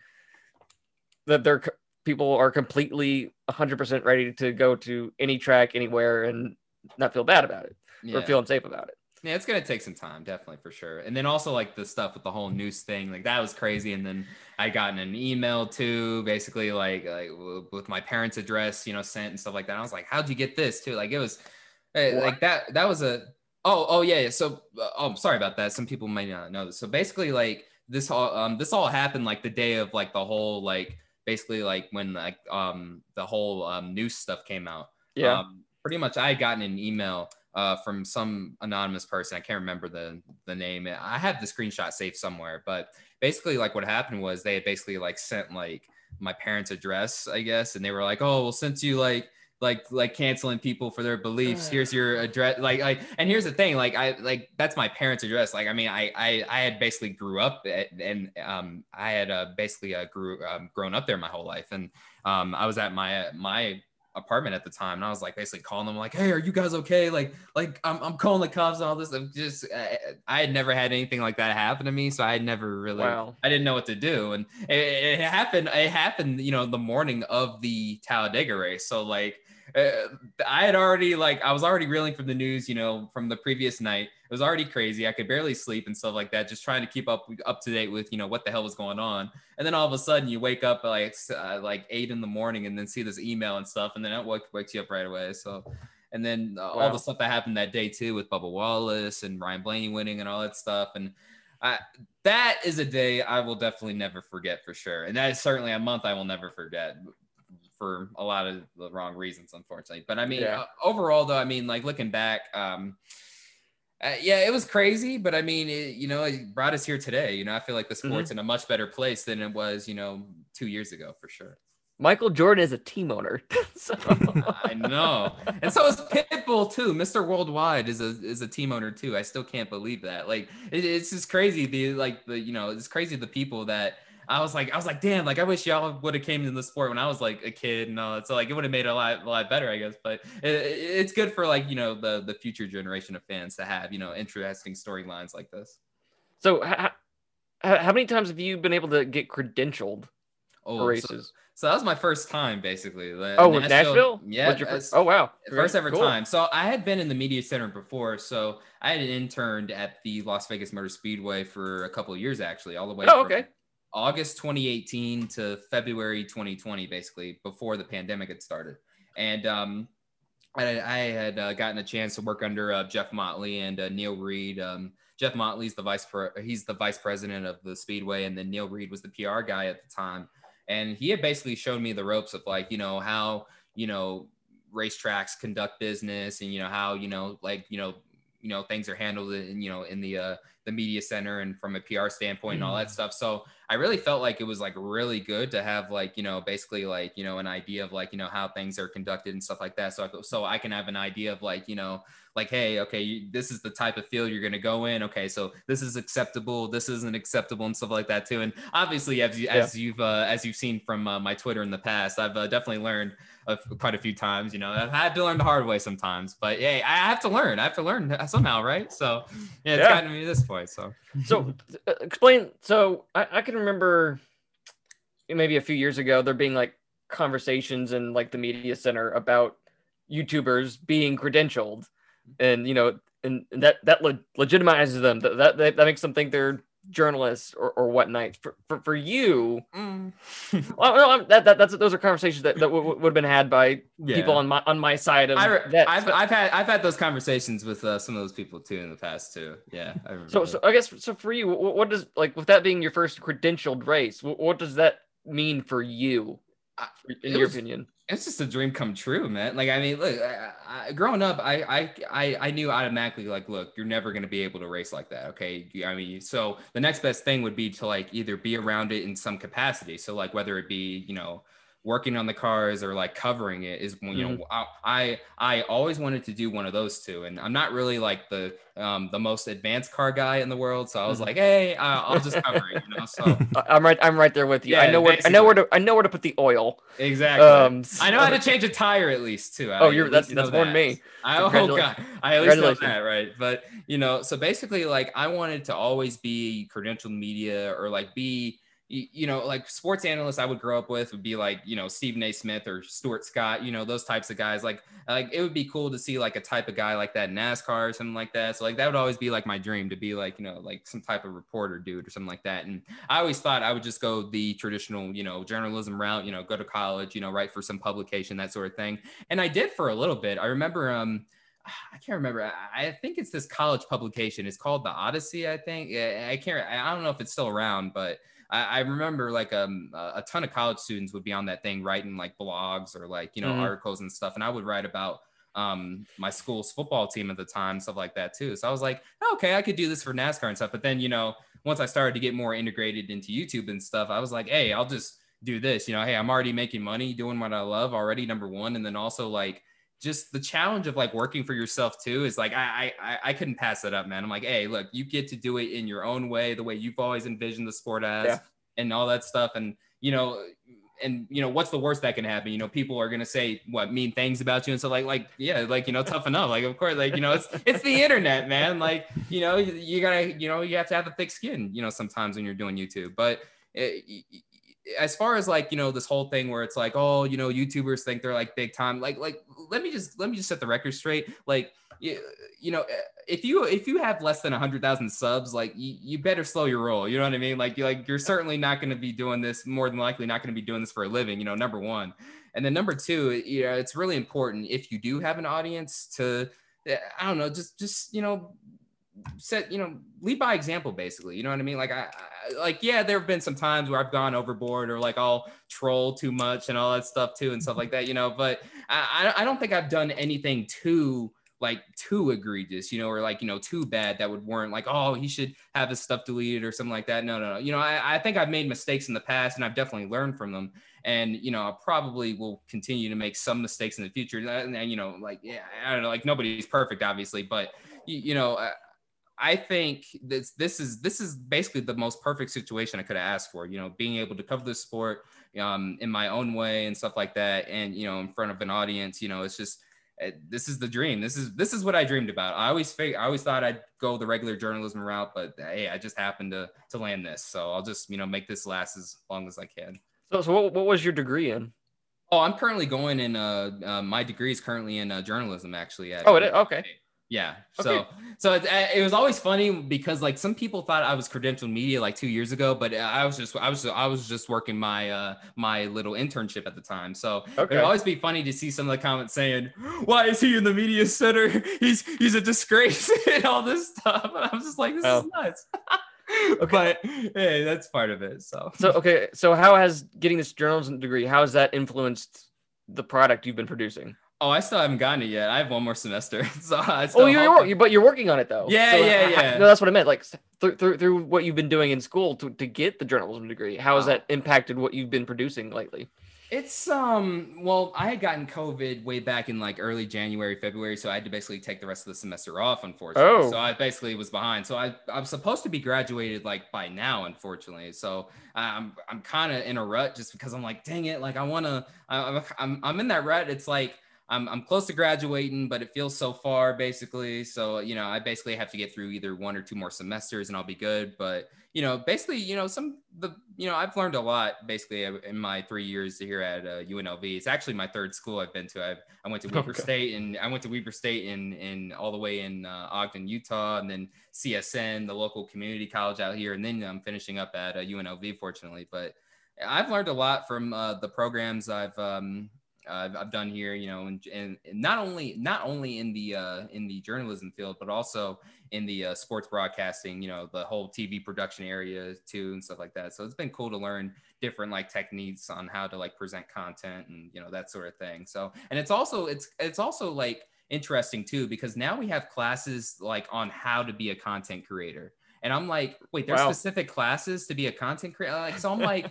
Speaker 3: that there people are completely 100% ready to go to any track anywhere and not feel bad about it
Speaker 5: Yeah.
Speaker 3: or feel unsafe about it.
Speaker 5: Yeah, it's gonna take some time, definitely for sure. And then also like the stuff with the whole news thing, like that was crazy. And then I gotten an email too, basically like like with my parents' address, you know, sent and stuff like that. I was like, how'd you get this too? Like it was eh, like that. That was a oh oh yeah. yeah. So uh, oh, I'm sorry about that. Some people might not know this. So basically, like this all um this all happened like the day of like the whole like basically like when like um the whole um news stuff came out.
Speaker 3: Yeah.
Speaker 5: Um, pretty much, I had gotten an email uh, from some anonymous person. I can't remember the the name. I have the screenshot saved somewhere, but basically, like what happened was they had basically like sent like my parents' address, I guess, and they were like, "Oh, well, since you like." like like canceling people for their beliefs here's your address like like and here's the thing like i like that's my parents address like i mean i i, I had basically grew up at, and um i had uh, basically uh, grew um, grown up there my whole life and um i was at my my apartment at the time and I was like basically calling them like hey are you guys okay like like I'm, I'm calling the cops and all this I'm just I, I had never had anything like that happen to me so I never really
Speaker 3: Wow.
Speaker 5: I didn't know what to do and it, it happened it happened you know the morning of the Talladega race so like I had already like I was already reeling from the news, you know, from the previous night. It was already crazy. I could barely sleep and stuff like that, just trying to keep up up to date with you know what the hell was going on. And then all of a sudden you wake up like uh, like eight in the morning and then see this email and stuff, and then it wake, wakes you up right away. So. And then uh, all the stuff that happened that day too, with Bubba Wallace and Ryan Blaney winning and all that stuff, and I, that is a day I will definitely never forget for sure. And that is certainly a month I will never forget for a lot of the wrong reasons, unfortunately. But I mean,
Speaker 3: Yeah.
Speaker 5: uh, overall, though, I mean, like looking back, um, uh, yeah, it was crazy, but I mean, it, you know, it brought us here today. You know, I feel like the sport's in a much better place than it was, you know, two years ago for sure.
Speaker 3: Michael Jordan is a team owner. so
Speaker 5: I know, and so is Pitbull too. Mr. Worldwide is a is a team owner too. I still can't believe that. Like, it, it's just crazy. The like the you know, it's crazy the people that I was like, I was like, damn, like I wish y'all would have came into the sport when I was like a kid and all that. So like, it would have made it a lot a lot better, I guess. But it, it- it's good for like you know the the future generation of fans to have you know interesting storylines like this.
Speaker 3: so h- h- how many times have you been able to get credentialed
Speaker 5: Oh,
Speaker 3: for
Speaker 5: so,
Speaker 3: races?
Speaker 5: so that was my first time basically.
Speaker 3: Oh, with Nashville?
Speaker 5: yeah.
Speaker 3: What's your fir- oh wow.
Speaker 5: first ever
Speaker 3: Cool.
Speaker 5: time. So I had been in the media center before. So I had interned at the Las Vegas Motor Speedway for a couple of years, actually, all the way.
Speaker 3: Oh,
Speaker 5: from
Speaker 3: okay.
Speaker 5: August 2018 to February 2020, basically before the pandemic had started. And um, I, I had uh, gotten a chance to work under uh, Jeff Motley and uh, Neil Reed. Um, Jeff Motley's the vice pre- he's the vice president of the speedway, and then Neil Reed was the PR guy at the time. And he had basically shown me the ropes of like you know how you know racetracks conduct business, and you know how you know like you know you know things are handled in you know in the uh, the media center and from a PR standpoint and all that stuff. So I really felt like it was like really good to have like you know basically like you know an idea of like you know how things are conducted and stuff like that. So I, so I can have an idea of like you know like hey okay you, this is the type of field you're gonna go in. Okay, so this is acceptable, this isn't acceptable and stuff like that too. And obviously as you as you've uh, as you've seen from uh, my Twitter in the past, I've uh, definitely learned a, quite a few times. You know I've had to learn the hard way sometimes, but yeah I have to learn. I have to learn somehow, right? So yeah, it's
Speaker 3: Yeah.
Speaker 5: gotten me to this point. So
Speaker 3: So uh, explain. So I, I can remember maybe a few years ago there being like conversations in like the media center about YouTubers being credentialed, and you know, and, and that that le- legitimizes them. That, that that makes them think they're journalists or, or whatnot. For, for for you,
Speaker 5: Mm.
Speaker 3: well, no, I'm- that, that that's those are conversations that, that w- would have been had by
Speaker 5: Yeah.
Speaker 3: people on my on my side of
Speaker 5: I,
Speaker 3: that
Speaker 5: I've, I've had I've had those conversations with uh, some of those people too in the past too. Yeah. I
Speaker 3: so so I guess so for you, what, what does like with that being your first credentialed race, what, what does that mean for you, in
Speaker 5: it
Speaker 3: your
Speaker 5: was-
Speaker 3: opinion?
Speaker 5: It's just a dream come true, man. Like, I mean, look, I, I, growing up, I, I, I, I knew automatically, like, look, you're never going to be able to race like that. Okay. I mean, so the next best thing would be to like either be around it in some capacity. So, like, whether it be, you know, working on the cars or like covering it is, you know, I, I, I always wanted to do one of those two. And I'm not really like the, um, the most advanced car guy in the world. So I was
Speaker 3: Mhm.
Speaker 5: like, hey, I'll just cover it, you know? So,
Speaker 3: I- I'm right. I'm right there with you. I know where I know where to I know where to put the oil.
Speaker 5: exactly.
Speaker 3: Um,
Speaker 5: I know how to change a tire at least too.
Speaker 3: Oh, you're
Speaker 5: at
Speaker 3: that's that's more than me.
Speaker 5: I, oh god, I at least know that, right? But you know, so basically, like I wanted to always be credentialed media or like be, y- you know, like sports analysts I would grow up with would be like, you know, Stephen A. Smith or Stuart Scott, you know, those types of guys. Like, like it would be cool to see like a type of guy like that NASCAR or something like that. So like that would always be like my dream to be like, you know, like some type of reporter dude or something like that. And I always thought I would just go the traditional, you know, journalism route, you know, go to college, you know, write for some publication, that sort of thing. And I did for a little bit. I remember, um, I can't remember. I think it's this college publication. It's called the Odyssey. I think. I can't. I don't know if it's still around, but I, I remember like um, a ton of college students would be on that thing writing like blogs or like you know
Speaker 3: Mhm.
Speaker 5: articles and stuff, and I would write about um my school's football team at the time stuff like that too. So i was like okay i could do this for nascar and stuff. But then you know once i started to get more integrated into youtube and stuff i was like hey i'll just do this. You know hey i'm already making money doing what i love already number one and then also like just the challenge of like working for yourself too is like I, I I couldn't pass that up, man. I'm like, hey, look, you get to do it in your own way, the way you've always envisioned the sport as,
Speaker 3: Yeah.
Speaker 5: and all that stuff. And you know, and you know, what's the worst that can happen? You know, people are gonna say what mean things about you, and so like, like yeah, like you know, toughen up. Like of course, like you know, it's it's the internet, man. Like you know, you, you gotta, you know, you have to have a thick skin. You know, sometimes when you're doing YouTube, but. Eh, it, as far as like you know this whole thing where it's like oh you know youtubers think they're like big time like like let me just let me just set the record straight. Like you, you know eh, if you if you have less than 100000 subs like you, you better slow your roll. You know what i mean? Like you like you're certainly not going to be doing this more than likely not going to be doing this for a living you know number one. And then number two you know it's really important if you do have an audience to eh, i don't know just just you know set you know lead by example basically you know what i mean? Like I, I like yeah there have been some times where i've gone overboard or like i'll troll too much and all that stuff too and stuff like that you know but i i don't think i've done anything too like too egregious you know or like you know too bad that would warrant like oh he should have his stuff deleted or something like that. No no no. You know i, I think i've made mistakes in the past and i've definitely learned from them. And you know i probably will continue to make some mistakes in the future. And, and you know like yeah i don't know like nobody's perfect obviously but you, you know I think this this is this is basically the most perfect situation I could have asked for. You know, being able to cover the sport um, in my own way and stuff like that, and you know, in front of an audience. You know, it's just uh, this is the dream. This is this is what I dreamed about. I always fig- I always thought I'd go the regular journalism route, but hey, I just happened to to land this. So I'll just you know make this last as long as I can.
Speaker 3: So, so what, what was your degree in?
Speaker 5: Oh, I'm currently going in. Uh, uh my degree is currently in uh, journalism, actually. At,
Speaker 3: Oh, it, okay.
Speaker 5: Yeah.
Speaker 3: Okay.
Speaker 5: So so it, uh, it was always funny because like some people thought I was credentialed media like two years ago, but uh, I was just I was I was just working my uh my little internship at the time. So
Speaker 3: Okay.
Speaker 5: it'd always be funny to see some of the comments saying, "Why is he in the media center? He's he's a disgrace and all this stuff." And I'm just like, "This
Speaker 3: Oh.
Speaker 5: is nuts." But hey, that's part of it. So
Speaker 3: So okay, so how has getting this journalism degree how has that influenced the product you've been producing?
Speaker 5: Oh, I still haven't gotten it yet. I have one more semester, so I still
Speaker 3: Oh, you're, you're but you're working on it though.
Speaker 5: Yeah,
Speaker 3: So,
Speaker 5: yeah, yeah.
Speaker 3: No, that's what I meant. Like through through, through what you've been doing in school to, to get the journalism degree, how has
Speaker 5: Wow.
Speaker 3: that impacted what you've been producing lately?
Speaker 5: It's um well, I had gotten COVID way back in like early January, February, so I had to basically take the rest of the semester off, unfortunately.
Speaker 3: Oh.
Speaker 5: So I basically was behind. So I I'm supposed to be graduated like by now, unfortunately. So I'm I'm kind of in a rut just because I'm like, dang it, like I want to. I'm I'm I'm in that rut. It's like. I'm I'm close to graduating, but it feels so far basically. So, you know, I basically have to get through either one or two more semesters and I'll be good. But, you know, basically, you know, some the you know, I've learned a lot basically in my three years here at uh, UNLV. It's actually my third school I've been to. I've, I went to Weber
Speaker 3: Okay.
Speaker 5: State and I went to Weber State in in all the way in uh, Ogden, Utah, and then CSN, the local community college out here, and then I'm finishing up at uh, UNLV, fortunately. But I've learned a lot from uh, the programs I've um, I've, I've done here, you know, and, and not only not only in the uh, in the journalism field, but also in the uh, sports broadcasting, you know, the whole TV production area too, and stuff like that. So it's been cool to learn different like techniques on how to like present content and you know that sort of thing. So and it's also it's it's also like interesting too because now we have classes like on how to be a content creator. And I'm like, wait, there's
Speaker 3: Wow.
Speaker 5: specific classes to be a content creator. Like, so I'm like,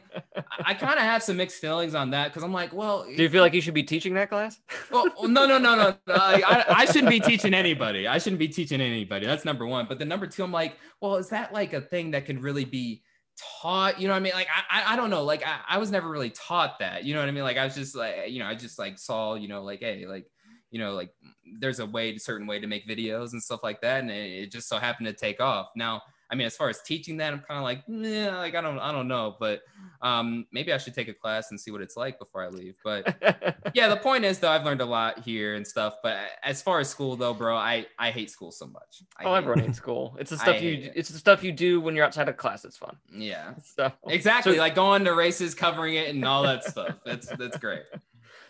Speaker 5: I- kind of have some mixed feelings on that because I'm like, well,
Speaker 3: Do you feel like you should be teaching that class?
Speaker 5: well, no, no, no, no. Uh, I, I shouldn't be teaching anybody. I shouldn't be teaching anybody. That's number one. But then number two, I'm like, well, is that like a thing that can really be taught? You know what I mean? Like, I, I, don't know. Like, I, I was never really taught that. You know what I mean? Like, I was just like, you know, I just like saw, you know, like, hey, like, you know, like there's a way, certain way to make videos and stuff like that, and it, it just so happened to take off. Now, I mean, as far as teaching that, I'm kind of like, yeah, like I don't, I don't know, but um, maybe I should take a class and see what it's like before I leave. But yeah, the point is though, I've learned a lot here and stuff. But as far as school though, bro, I I hate school so much. I
Speaker 3: oh, everyone hates school. It's the stuff you.
Speaker 5: it.
Speaker 3: It's the stuff you do when you're outside of class. It's fun.
Speaker 5: Yeah,
Speaker 3: So
Speaker 5: exactly.
Speaker 3: So-
Speaker 5: like going to races, covering it, and all that stuff. That's that's great.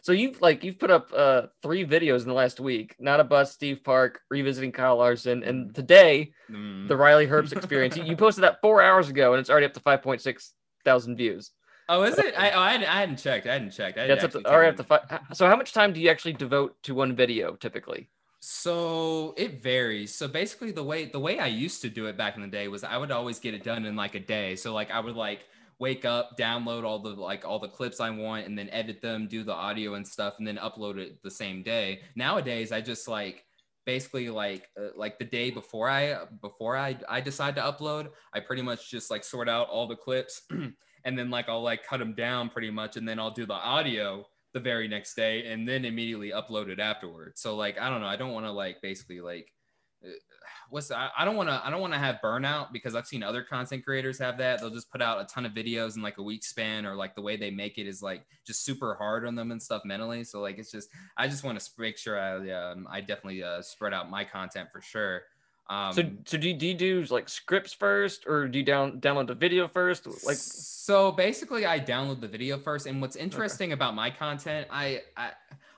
Speaker 3: So you've like you've put up uh three videos in the last week. Not a bust, Steve Park, revisiting Kyle Larson, and today
Speaker 5: Mm.
Speaker 3: the Riley Herbst experience. you, posted that four hours ago, and it's already up to five point six thousand views.
Speaker 5: oh, is it? I, oh, I, hadn't, I hadn't checked. I hadn't checked. I
Speaker 3: up to, up to five. So how much time do you actually devote to one video typically?
Speaker 5: So it varies. So basically the way the way I used to do it back in the day was I would always get it done in like a day. So like I would like wake up, download all the like all the clips I want and then edit them, do the audio and stuff and then upload it the same day. Nowadays I just like basically like uh, like the day before I before I I decide to upload, I pretty much just like sort out all the clips and then like I'll like cut them down pretty much and then I'll do the audio the very next day and then immediately upload it afterwards. So like I don't know, I don't want to like basically like what's the, I, don't want to I don't want to have burnout because I've seen other content creators have that. They'll just put out a ton of videos in like a week span or like the way they make it is like just super hard on them and stuff mentally. So like it's just I just want to make sure I um, I definitely uh, spread out my content for sure. Um,
Speaker 3: So so do you, do you do like scripts first, or do you down download the video first? Like
Speaker 5: so basically i download the video first and what's interesting about my content I, I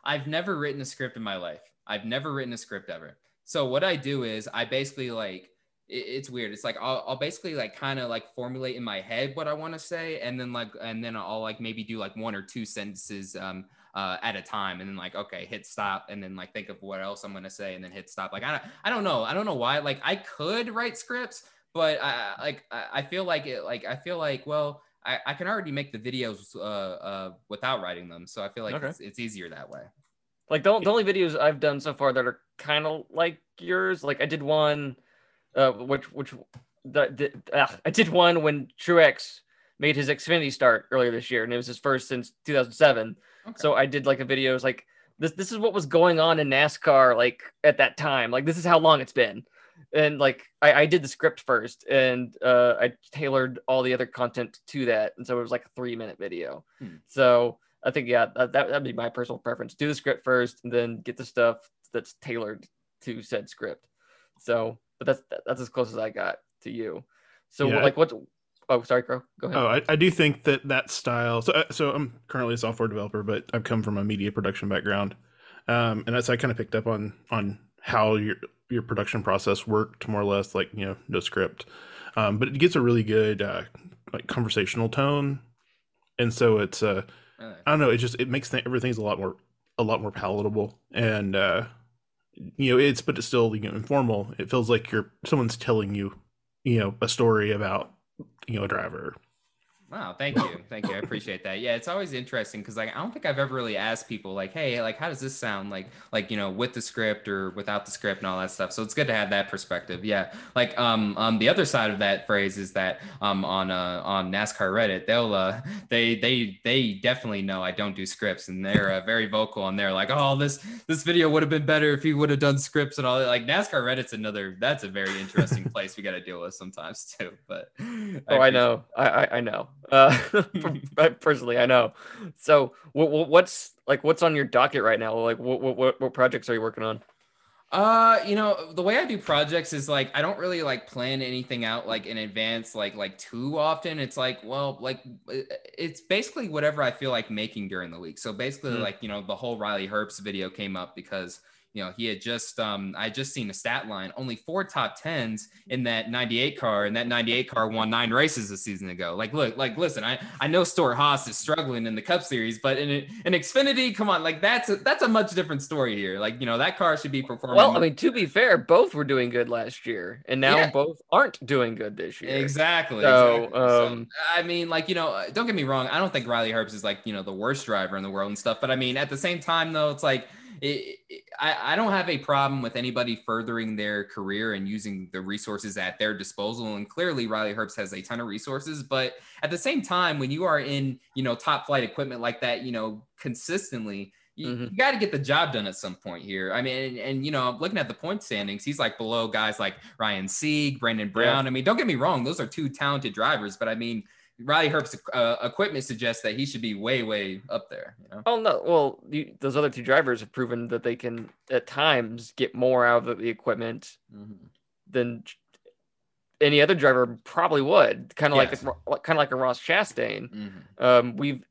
Speaker 5: i've never written a script in my life i've never written a script ever so what i do is i basically like it- it's weird. It's like i'll, I'll basically like kind of like formulate in my head what i want to say and then like and then i'll like maybe do like one or two sentences um uh, at a time and then like okay hit stop and then like think of what else i'm gonna say and then hit stop. Like i don't, I don't know. I don't know why. Like i could write scripts but I like I I feel like it like I feel like well I, I can already make the videos uh, uh without writing them. So I feel like
Speaker 3: Okay.
Speaker 5: it's, it's easier that way.
Speaker 3: Like the, the only videos I've done so far that are kind of like yours. Like I did one, uh, which which the, the, I did one when Truex made his Xfinity start earlier this year, and it was his first since 2007.
Speaker 5: Okay.
Speaker 3: So I did like a video. It's like this. This is what was going on in NASCAR like at that time. Like this is how long it's been. And like I, I did the script first, and uh, I tailored all the other content to that, and so it was like a three minute video.
Speaker 5: Hmm.
Speaker 3: So I think yeah, that that would be my personal preference. Do the script first, and then get the stuff that's tailored to said script. So, but that's that's as close as I got to you. So
Speaker 1: Yeah,
Speaker 3: like what? Oh, sorry, Crow. Go ahead.
Speaker 1: Oh, I, I do think that that style. So, uh, so I'm currently a software developer, but I've come from a media production background, um, and that's I kind of picked up on on how your your production process worked, more or less, like you know, no script. Um, but it gets a really good uh, like conversational tone, and so it's uh, I don't know. It just it makes th- everything's a lot more a lot more palatable, and uh, you know, it's but it's still you know informal. It feels like you're someone's telling you, you know, a story about you know a driver.
Speaker 5: Wow, thank you, thank you. I appreciate that. Yeah, it's always interesting because like I don't think I've ever really asked people like, hey, like how does this sound like, like you know, with the script or without the script and all that stuff. So it's good to have that perspective. Yeah, like um um the other side of that phrase is that um on uh on NASCAR Reddit they'll uh they they they definitely know I don't do scripts and they're uh, very vocal and they're like, oh this this video would have been better if you would have done scripts and all that. Like NASCAR Reddit's another that's a very interesting place we got to deal with sometimes too. But
Speaker 3: oh, I, I know, I, I I know. Uh, personally, I know. So, what, what's like what's on your docket right now? Like, what, what what projects are you working on?
Speaker 5: Uh, you know, the way I do projects is like I don't really like plan anything out like in advance, like like too often. It's like, well, like it's basically whatever I feel like making during the week. So basically, mm-hmm. like you know, the whole Riley Herbst video came up because you know, he had just um I just seen a stat line, only four top tens in that 98 car, and that 98 car won nine races a season ago. Like, look, like listen, I I know Stewart-Haas is struggling in the Cup series, but in in Xfinity, come on, like that's a, that's a much different story here. Like, you know, that car should be performing.
Speaker 3: Well, I mean, to be fair, both were doing good last year, and now yeah. both aren't doing good this year.
Speaker 5: Exactly.
Speaker 3: So,
Speaker 5: exactly.
Speaker 3: um,
Speaker 5: so, I mean, like you know, don't get me wrong, I don't think Riley Herbst is like you know the worst driver in the world and stuff, but I mean, at the same time though, it's like it, it, I, I don't have a problem with anybody furthering their career and using the resources at their disposal. And clearly, Riley Herbst has a ton of resources. But at the same time, when you are in, you know, top flight equipment like that, you know, consistently, you, mm-hmm. you got to get the job done at some point here. I mean, and, and, you know, looking at the point standings, he's like below guys like Ryan Sieg, Brandon Brown. Yeah. I mean, don't get me wrong; those are two talented drivers, but I mean, Riley Herbst's uh, equipment suggests that he should be way, way up there. You know?
Speaker 3: Oh no! Well, you, those other two drivers have proven that they can at times get more out of the equipment mm-hmm. than any other driver probably would. Kind of yes. like kind of like a Ross Chastain. Mm-hmm. Um, we've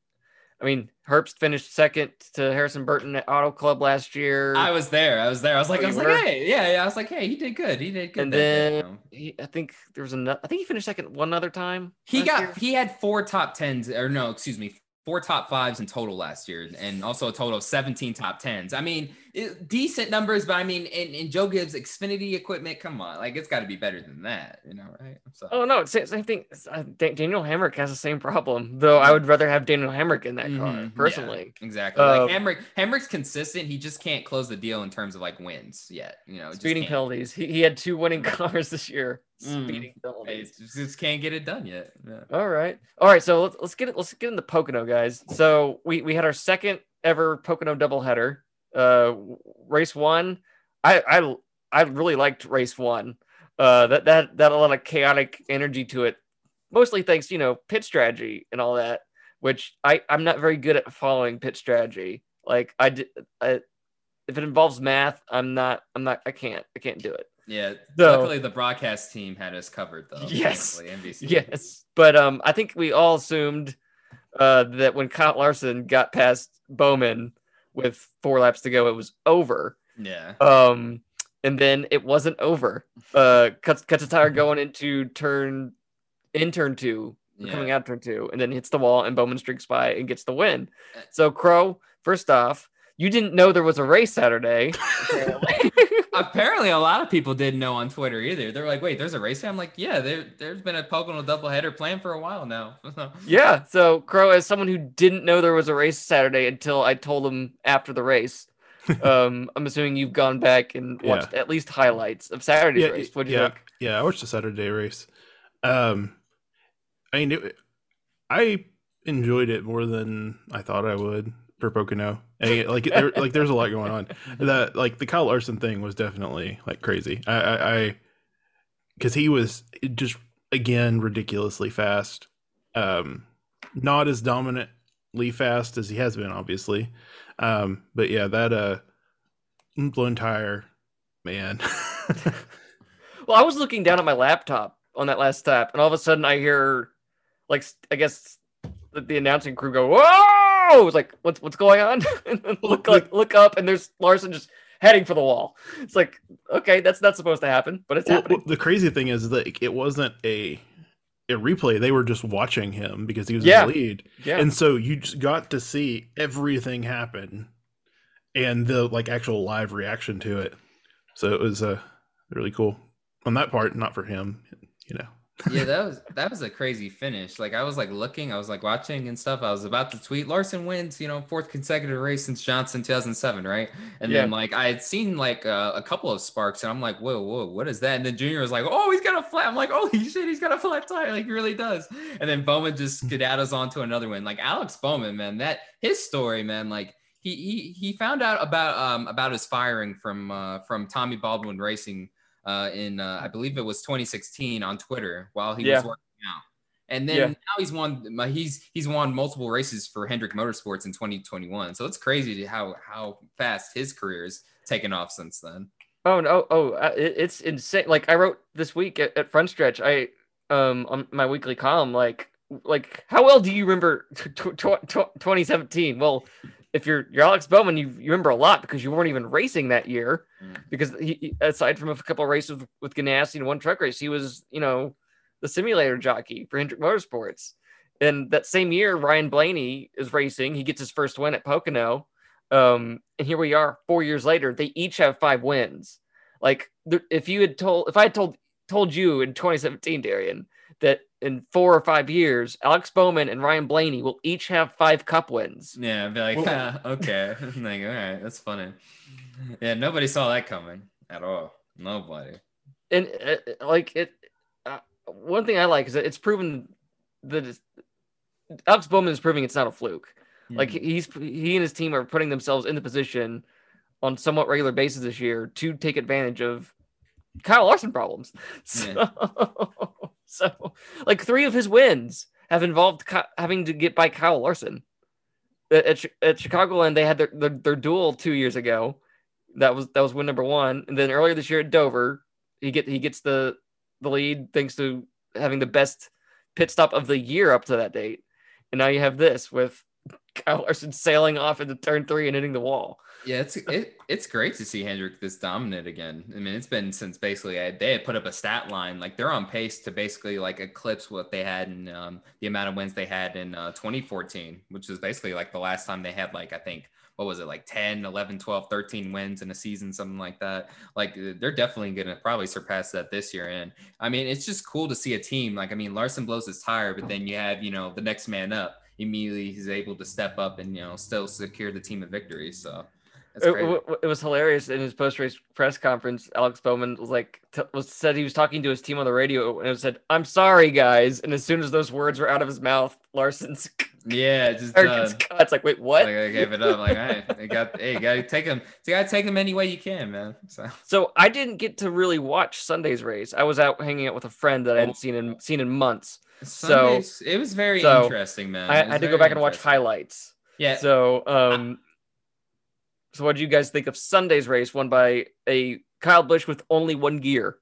Speaker 3: I mean, Herbst finished second to Harrison Burton at Auto Club last year.
Speaker 5: I was there. I was there. I was like, oh, I was like, hey, yeah, yeah. I was like, hey, he did good. He did good.
Speaker 3: And then he, I think there was another. I think he finished second one other time.
Speaker 5: He got. Year. He had four top tens, or no, excuse me, four top fives in total last year, and also a total of 17 top tens. I mean, it, decent numbers, but I mean, in, in Joe Gibbs Xfinity equipment, come on, like it's got to be better than that, you know, right?
Speaker 3: So. Oh no, same, thing. Uh, Daniel Hemric has the same problem, though. I would rather have Daniel Hemric in that mm-hmm. car personally.
Speaker 5: Yeah, exactly. Uh, like Hemric, Hemric's consistent. He just can't close the deal in terms of like wins yet. You know,
Speaker 3: speeding penalties. He, he had two winning cars this year. Mm. Speeding penalties.
Speaker 5: Just, just, can't get it done yet.
Speaker 3: Yeah. All right, all right. So let's let's get it. Let's get in the Pocono, guys. So we we had our second ever Pocono doubleheader uh, race one, I I I really liked race one. Uh, that that that a lot of chaotic energy to it, mostly thanks you know pit strategy and all that. Which I I'm not very good at following pit strategy. Like I, did, I if it involves math, I'm not I'm not I can't I can't do it.
Speaker 5: Yeah. So, luckily, the broadcast team had us covered, though.
Speaker 3: Yes. NBC. Yes. But um, I think we all assumed uh, that when Kyle Larson got past Bowman, with four laps to go, it was over.
Speaker 5: Yeah.
Speaker 3: Um, and then it wasn't over. Uh, cuts cuts a tire going into turn in turn two, yeah. coming out turn two, and then hits the wall, and Bowman streaks by and gets the win. Uh, so Crow, first off, you didn't know there was a race Saturday.
Speaker 5: Apparently, a lot of people didn't know on Twitter either. They're like, "Wait, there's a race?" I'm like, "Yeah, there, has been a Pocono doubleheader planned for a while now."
Speaker 3: yeah. So, Crow, as someone who didn't know there was a race Saturday until I told him after the race, um, I'm assuming you've gone back and watched yeah. at least highlights of Saturday's
Speaker 1: yeah,
Speaker 3: race. What
Speaker 1: do you
Speaker 3: yeah, think?
Speaker 1: Yeah, I watched the Saturday race. Um, I mean, it, I enjoyed it more than I thought I would for Pocono. And like there, like there's a lot going on. That like the Kyle Larson thing was definitely like crazy. I, because he was just again ridiculously fast. Um, not as dominantly fast as he has been, obviously. Um, but yeah, that uh, blown tire, man.
Speaker 3: well, I was looking down at my laptop on that last step, and all of a sudden I hear, like, I guess the, the announcing crew go, "Whoa!" Oh, it's like what's what's going on? look like look up, and there's Larson just heading for the wall. It's like okay, that's not supposed to happen, but it's well, happening.
Speaker 1: the crazy thing is that it wasn't a a replay. They were just watching him because he was
Speaker 3: yeah.
Speaker 1: in the lead,
Speaker 3: yeah.
Speaker 1: and so you just got to see everything happen and the like actual live reaction to it. So it was uh, really cool on that part, not for him, you know.
Speaker 5: Yeah, that was that was a crazy finish. Like I was like looking, I was like watching and stuff. I was about to tweet Larson wins, you know, fourth consecutive race since Johnson 2007, right? And
Speaker 3: Yeah.
Speaker 5: then like I had seen like uh, a couple of sparks, and I'm like, whoa, whoa, what is that? And then Junior was like, oh, he's got a flat. I'm like, holy shit, he's got a flat tire, like he really does. And then Bowman just skedaddles on to another win. Like Alex Bowman, man, that his story, man, like. He, he, he found out about um about his firing from uh, from Tommy Baldwin Racing uh, in uh, I believe it was 2016 on Twitter while he
Speaker 3: Yeah.
Speaker 5: was working out. And then
Speaker 3: Yeah.
Speaker 5: now he's won he's he's won multiple races for Hendrick Motorsports in 2021. So it's crazy how how fast his career has taken off since then.
Speaker 3: Oh no! Oh, uh, it's insane. Like I wrote this week at, at Front Stretch, I um on my weekly column, like like how well do you remember t- t- tw- 2017? Well, if you're you're Alex Bowman, you, you remember a lot because you weren't even racing that year.
Speaker 5: Mm.
Speaker 3: Because he, aside from a couple of races with, with Ganassi and one truck race, he was you know the simulator jockey for Hendrick Motorsports. And that same year, Ryan Blaney is racing. He gets his first win at Pocono. Um, and here we are, four years later. They each have five wins. Like, if you had told, if I had told told you in 2017, Darian, that in four or five years, Alex Bowman and Ryan Blaney will each have five Cup wins.
Speaker 5: Yeah, I'd be like,
Speaker 3: Well-
Speaker 5: "Ah, okay, I'm like, all right, that's funny. Yeah, nobody saw that coming at all. Nobody.
Speaker 3: and uh, uh, like it uh, one thing i like is that it's proven that it's, alex bowman is proving it's not a fluke like
Speaker 5: Mhm.
Speaker 3: he's he and his team are putting themselves in the position on somewhat regular basis this year to take advantage of kyle larson problems. So, so like three of his wins have involved Ky- having to get by kyle larson. At, at, at chicagoland they had their, their, their duel two years ago. That was that was win number one. And then earlier this year at dover he get he gets the the lead thanks to having the best pit stop of the year up to that date. And now you have this with Kyle Larson sailing off into turn three and hitting the wall.
Speaker 5: Yeah, it's it, it's great to see Hendrick this dominant again. I mean, it's been since basically I, they had put up a stat line like they're on pace to basically like eclipse what they had in um, the amount of wins they had in uh, 2014, which was basically like the last time they had like I think what was it like 10, 11, 12, 13 wins in a season, something like that. Like they're definitely going to probably surpass that this year. And I mean, it's just cool to see a team like I mean, Larson blows his tire, but then you have you know the next man up. Immediately, he's able to step up and you know still secure the team a victory. So. That's
Speaker 3: It, it was hilarious in his post race press conference. Alex Bowman was like, t- was said he was talking to his team on the radio and it said, "I'm sorry, guys." And as soon as those words were out of his mouth, Larson's
Speaker 5: Yeah, just
Speaker 3: cut. Uh, it's like, wait, what?
Speaker 5: Like I gave it up. Like, hey, you got, hey, you gotta take them. You gotta take them any way you can, man. So
Speaker 3: So I didn't get to really watch Sunday's race. I was out hanging out with a friend that I hadn't oh. seen in seen in months.
Speaker 5: Sundays, it was very
Speaker 3: so,
Speaker 5: interesting, man.
Speaker 3: I, I had to go back and watch highlights.
Speaker 5: Yeah,
Speaker 3: So, um, so what do you guys think of Sunday's race won by a Kyle Busch with only one gear?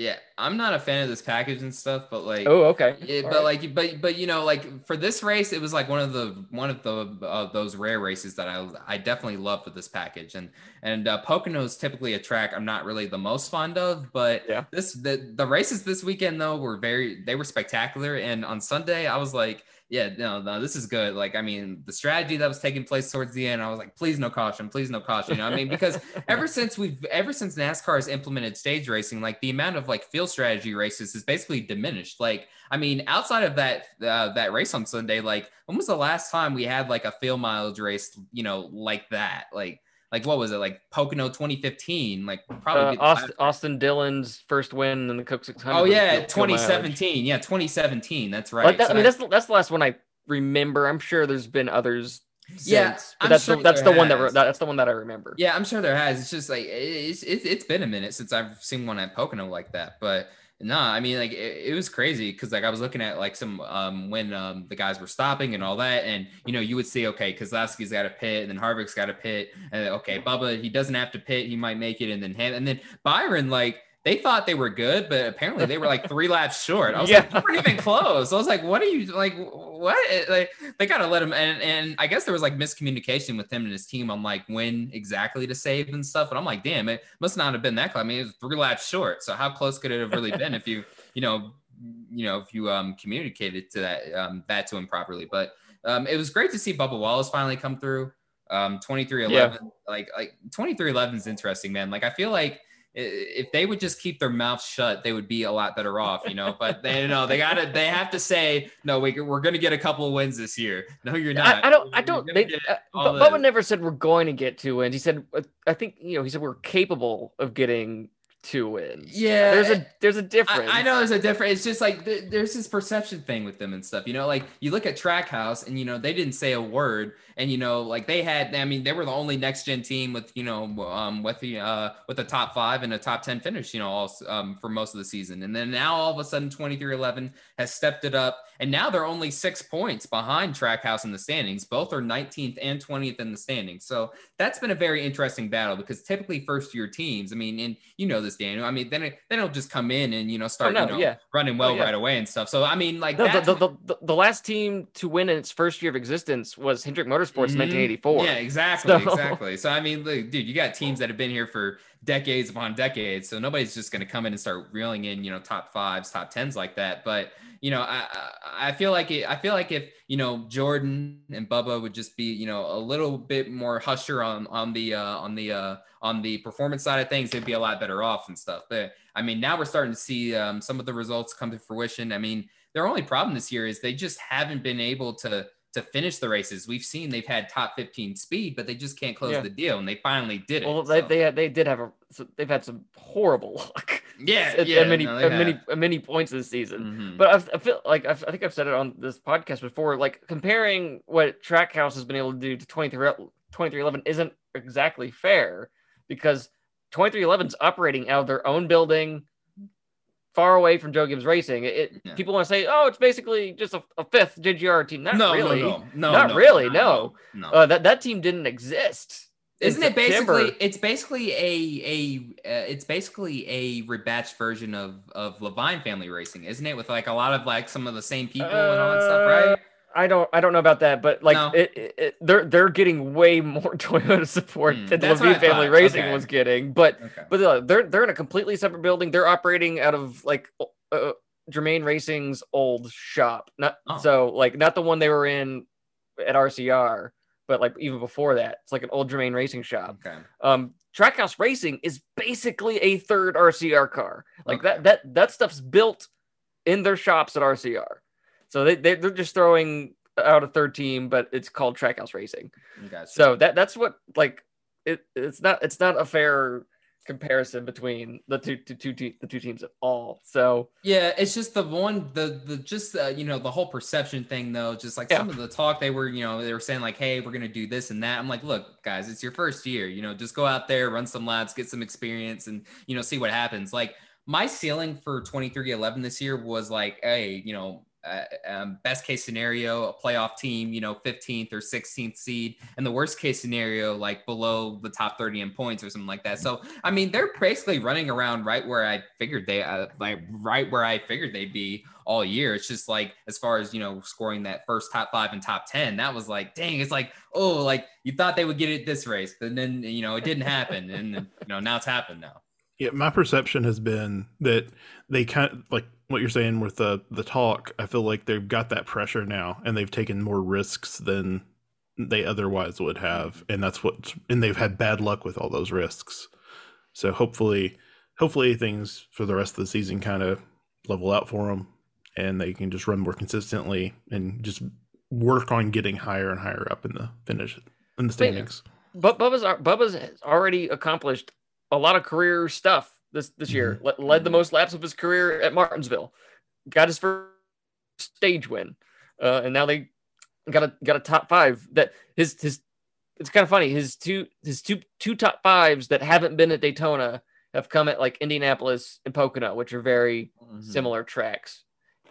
Speaker 5: Yeah. I'm not a fan of this package and stuff, but like,
Speaker 3: Oh, okay.
Speaker 5: Yeah, but
Speaker 3: right.
Speaker 5: like, but but you know, like for this race, it was like one of the one of the uh, those rare races that I I definitely love for this package, and and uh, Pocono is typically a track I'm not really the most fond of, but
Speaker 3: Yeah.
Speaker 5: this the the races this weekend though were very they were spectacular, and on Sunday I was like, yeah, no, no, this is good. Like, I mean, the strategy that was taking place towards the end, I was like, please no caution, please no caution. You know, I mean, because ever since we've ever since NASCAR has implemented stage racing, like the amount of like fuel strategy races is basically diminished. Like, I mean, outside of that uh, that race on Sunday, like when was the last time we had like a fuel mileage race, you know, like that? Like, like what was it? Like Pocono 2015, like probably
Speaker 3: Uh, Austin, Austin Dillon's first win in the Coke 600.
Speaker 5: Oh yeah,
Speaker 3: field- fuel mileage.
Speaker 5: 2017. Yeah, 2017. That's right.
Speaker 3: That,
Speaker 5: So
Speaker 3: I mean,
Speaker 5: that-
Speaker 3: that's the, that's the last one I remember. I'm sure there's been others. Since,
Speaker 5: Yeah,
Speaker 3: that's
Speaker 5: sure
Speaker 3: the, that's the one that that's the one that I remember.
Speaker 5: Yeah, I'm sure there has. It's just like it's it's, it's been a minute since I've seen one at Pocono like that. But no, I mean like it, it was crazy because like I was looking at like some um when um the guys were stopping and all that, and you know you would see okay, Keselowski's got a pit, and then Harvick's got a pit, and okay, Bubba he doesn't have to pit, he might make it, and then Han- and then Byron like. They thought they were good, but apparently they were like three laps short. I was like,
Speaker 3: Yeah.
Speaker 5: you weren't even close. I was like, what are you like? What? Like, they gotta let him. And and I guess there was like miscommunication with him and his team on like when exactly to save and stuff. And I'm like, damn, it must not have been that close. I mean, it was three laps short. So how close could it have really been if you, you know, you know, if you um communicated to that um that to him properly? But um, it was great to see Bubba Wallace finally come through. Um, 2311, like like 2311 is interesting, man. Like I feel like if they would just keep their mouths shut, they would be a lot better off, you know. But they know they gotta they have to say no. We, we're gonna get a couple of wins this year. No, you're not.
Speaker 3: I, I don't. I don't. They, uh, Bubba the... never said we're going to get two wins. He said uh, I think you know he said we're capable of getting two wins.
Speaker 5: Yeah,
Speaker 3: there's a there's a difference.
Speaker 5: I, I, know there's a difference. It's just like th- there's this perception thing with them and stuff. You know, like you look at Trackhouse and you know they didn't say a word, and you know like they had. I mean, they were the only next gen team with you know um with the uh with a top five and a top ten finish. You know, all um for most of the season, and then now all of a sudden 2311 has stepped it up, and now they're only six points behind Trackhouse in the standings. Both are 19th and 20th in the standings. So that's been a very interesting battle because typically first year teams. I mean, and you know this Daniel. I mean, then it, then it'll just come in and you know start oh, no, you know yeah. running well oh, yeah. right away and stuff. So I mean, like
Speaker 3: no, the, the, the, the, last team to win in its first year of existence was Hendrick Motorsports mm-hmm. 1984.
Speaker 5: Yeah, exactly, so. exactly. So I mean, dude, you got teams that have been here for decades upon decades. So nobody's just going to come in and start reeling in you know top fives, top tens like that. But you know, I I feel like it, I feel like if you know Jordan and Bubba would just be you know a little bit more husher on on the uh, on the uh, on the performance side of things, they'd be a lot better off and stuff. But I mean, now we're starting to see um, some of the results come to fruition. I mean, their only problem this year is they just haven't been able to to finish the races. We've seen they've had top 15 speed, but they just can't close yeah. the deal, and they finally did it.
Speaker 3: Well, they so. they, they did have a they've had some horrible luck.
Speaker 5: Yeah, at, yeah,
Speaker 3: at many no, at many at many points this season. Mm-hmm. But I've, I feel like I've, i think I've said it on this podcast before. Like comparing what Trackhouse has been able to do to 23 2311 isn't exactly fair because 2311's operating out of their own building far away from Joe Gibbs Racing. It, yeah. people want to say, "Oh, it's basically just a, a fifth JGR team." Not no, really. No, no, not no, really. No, no. Uh, that that team didn't exist.
Speaker 5: Isn't it basically? It's basically a a uh, it's basically a rebatched version of of Leavine Family Racing, isn't it? With like a lot of like some of the same people uh, and all that stuff, right?
Speaker 3: I don't I don't know about that, but like no. it, it, it, they're they're getting way more Toyota support mm, than the Leavine Family Racing okay. was getting. But okay. but uh, they're they're in a completely separate building. They're operating out of like uh, Germain Racing's old shop, not oh. so like not the one they were in at RCR, but like even before that, it's like an old Germain Racing shop.
Speaker 5: Okay.
Speaker 3: Um, Trackhouse Racing is basically a third RCR car. Like okay. that that that stuff's built in their shops at RCR. So they, they are just throwing out a third team, but it's called Trackhouse Racing. Gotcha. So that that's what like it it's not it's not a fair comparison between the two, two, two te- the two teams at all. So
Speaker 5: yeah, it's just the one the the just uh, you know the whole perception thing though. Just like yeah. some of the talk they were you know they were saying like hey we're gonna do this and that. I'm like look guys it's your first year you know just go out there run some laps get some experience and you know see what happens. Like my ceiling for 2311 this year was like hey you know uh, um, best case scenario, a playoff team, you know, 15th or 16th seed, and the worst case scenario, like below the top 30 in points or something like that. So, I mean, they're basically running around right where I figured they, uh, like, right where I figured they'd be all year. It's just like, as far as, you know, scoring that first top five and top 10, that was like, dang, it's like, oh, like you thought they would get it this race, but then, you know, it didn't happen. and, you know, now it's happened now.
Speaker 1: Yeah, my perception has been that they kind of like what you're saying with the the talk. I feel like they've got that pressure now, and they've taken more risks than they otherwise would have, and that's what. And they've had bad luck with all those risks. So hopefully, hopefully things for the rest of the season kind of level out for them, and they can just run more consistently and just work on getting higher and higher up in the finish in the standings.
Speaker 3: But Bubba's Bubba's already accomplished a lot of career stuff this this year. Mm-hmm. Le- led the most laps of his career at Martinsville. Got his first stage win, uh, and now they got a got a top five. That his his it's kind of funny. His two his two two top fives that haven't been at Daytona have come at like Indianapolis and Pocono, which are very mm-hmm. similar tracks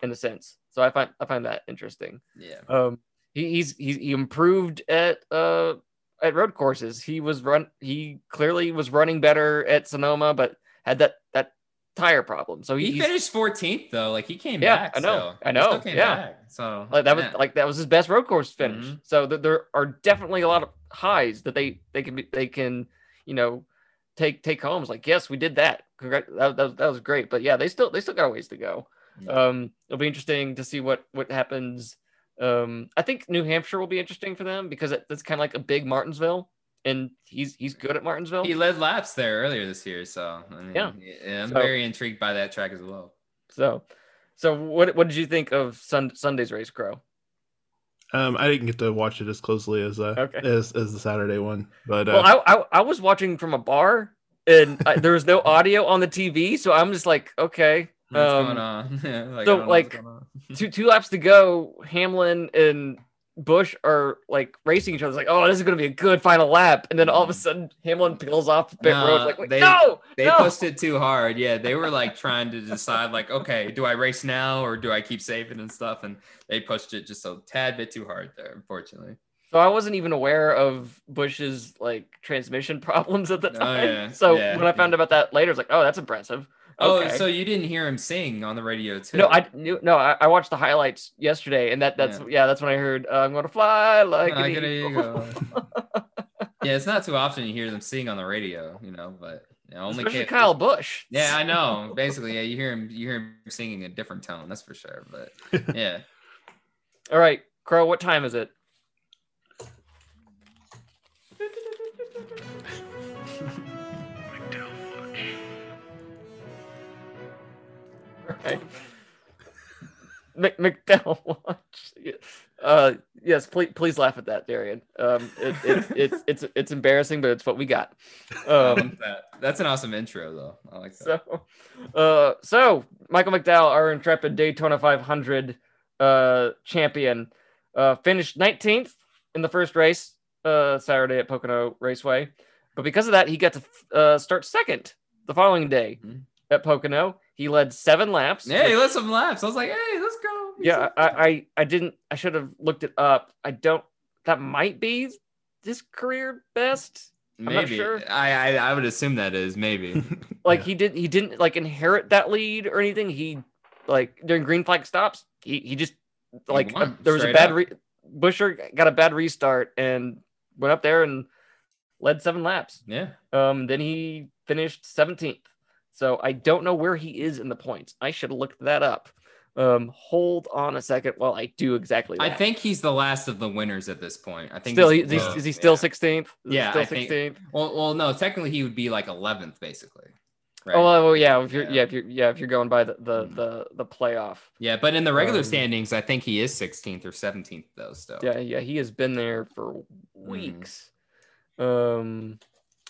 Speaker 3: in a sense. So I find I find that interesting.
Speaker 5: Yeah.
Speaker 3: Um. He, he's he improved at uh at road courses. He was run. He clearly was running better at Sonoma, but had that that tire problem. So
Speaker 5: he finished 14th though. Like he came yeah, back.
Speaker 3: I know. I know. yeah. Back,
Speaker 5: so
Speaker 3: like that was like that was his best road course finish. Mm-hmm. So th- there are definitely a lot of highs that they they can be they can you know take take home. It's like yes, we did that. Congrats. That, that, that was great. But yeah, they still they still got a ways to go. Um, it'll be interesting to see what what happens um, I think New Hampshire will be interesting for them because it, it's kind of like a big Martinsville. And he's he's good at Martinsville.
Speaker 5: He led laps there earlier this year, so I mean,
Speaker 3: Yeah.
Speaker 5: yeah, I'm
Speaker 3: So-
Speaker 5: very intrigued by that track as well.
Speaker 3: So, so what what did you think of Sun, Sunday's race, Crow?
Speaker 1: Um, I didn't get to watch it as closely as uh,
Speaker 3: Okay.
Speaker 1: as as the Saturday one, but uh,
Speaker 3: Well, I, I I was watching from a bar, and I, there was no audio on the TV, so I'm just like, okay.
Speaker 5: What's
Speaker 3: Um,
Speaker 5: going on? Yeah, like,
Speaker 3: so,
Speaker 5: don't know what's
Speaker 3: like, two two laps to go. Hamlin and Busch are like racing each other. It's like, oh, this is gonna be a good final lap, and then all of a mm. sudden Hamlin peels off the pit road. Like,
Speaker 5: they-
Speaker 3: no,
Speaker 5: they
Speaker 3: no.
Speaker 5: pushed it too hard. Yeah, they were like trying to decide, like, okay, do I race now or do I keep saving and stuff? And they pushed it just a tad bit too hard there, unfortunately.
Speaker 3: So I wasn't even aware of Busch's like transmission problems at the
Speaker 5: Oh,
Speaker 3: time.
Speaker 5: yeah,
Speaker 3: So
Speaker 5: yeah,
Speaker 3: when I found
Speaker 5: yeah.
Speaker 3: about that later, it's like, oh, that's impressive.
Speaker 5: Oh,
Speaker 3: Okay.
Speaker 5: so you didn't hear him sing on the radio too?
Speaker 3: No, I knew. No, I, I watched the highlights yesterday, and that that's yeah, that's when I heard uh, I'm gonna fly like an eagle.
Speaker 5: yeah, it's not too often you hear them sing on the radio, you know, but you know, only
Speaker 3: Especially Kyle Busch.
Speaker 5: Yeah, I know. Basically, yeah, you hear him, you hear him singing a different tone, that's for sure. But yeah,
Speaker 3: All right, Crow. What time is it? Mc, McDowell watch. Uh, yes, please, please laugh at that, Darian. Um, it, it's it's it's it's embarrassing, but it's what we got. Um,
Speaker 5: that. that's an awesome intro, though. I like that.
Speaker 3: so, uh, so Michael McDowell, our intrepid Daytona 500 uh, champion, uh, finished 19th in the first race uh, Saturday at Pocono Raceway, but because of that, he got to uh, start second the following day
Speaker 5: Mhm.
Speaker 3: at Pocono. He led seven laps.
Speaker 5: Yeah, he
Speaker 3: led
Speaker 5: let some laps. I was like, hey, let's go.
Speaker 3: yeah, I, I, I didn't. I should have looked it up. I don't. That might be his career best.
Speaker 5: maybe.
Speaker 3: not sure.
Speaker 5: I, I I would assume that is maybe.
Speaker 3: like
Speaker 1: Yeah.
Speaker 3: he did he didn't like inherit that lead or anything he like during green flag stops he he just like
Speaker 5: won,
Speaker 3: uh, there was a bad
Speaker 5: up.
Speaker 3: re- busher got a bad restart and went up there and led seven laps
Speaker 5: yeah.
Speaker 3: um then he finished 17th so i don't know where he is in the points i should have looked that up um hold on a second while i do exactly that.
Speaker 5: I think he's the last of the winners at this point. I think
Speaker 3: still
Speaker 5: he's
Speaker 3: he, is, he, is he still
Speaker 5: Yeah.
Speaker 3: 16th Is
Speaker 5: Yeah,
Speaker 3: still
Speaker 5: I think-
Speaker 3: 16th
Speaker 5: Well, well, no. Technically, he would be like 11th, basically. Right.
Speaker 3: oh well, well, yeah if you're
Speaker 5: Yeah.
Speaker 3: yeah. if you're yeah if you're going by the the
Speaker 5: Mhm.
Speaker 3: the, the playoff
Speaker 5: yeah, but in the regular
Speaker 3: um,
Speaker 5: standings, I think he is 16th or 17th though. Still.
Speaker 3: Yeah, yeah, he has been there for weeks. Um,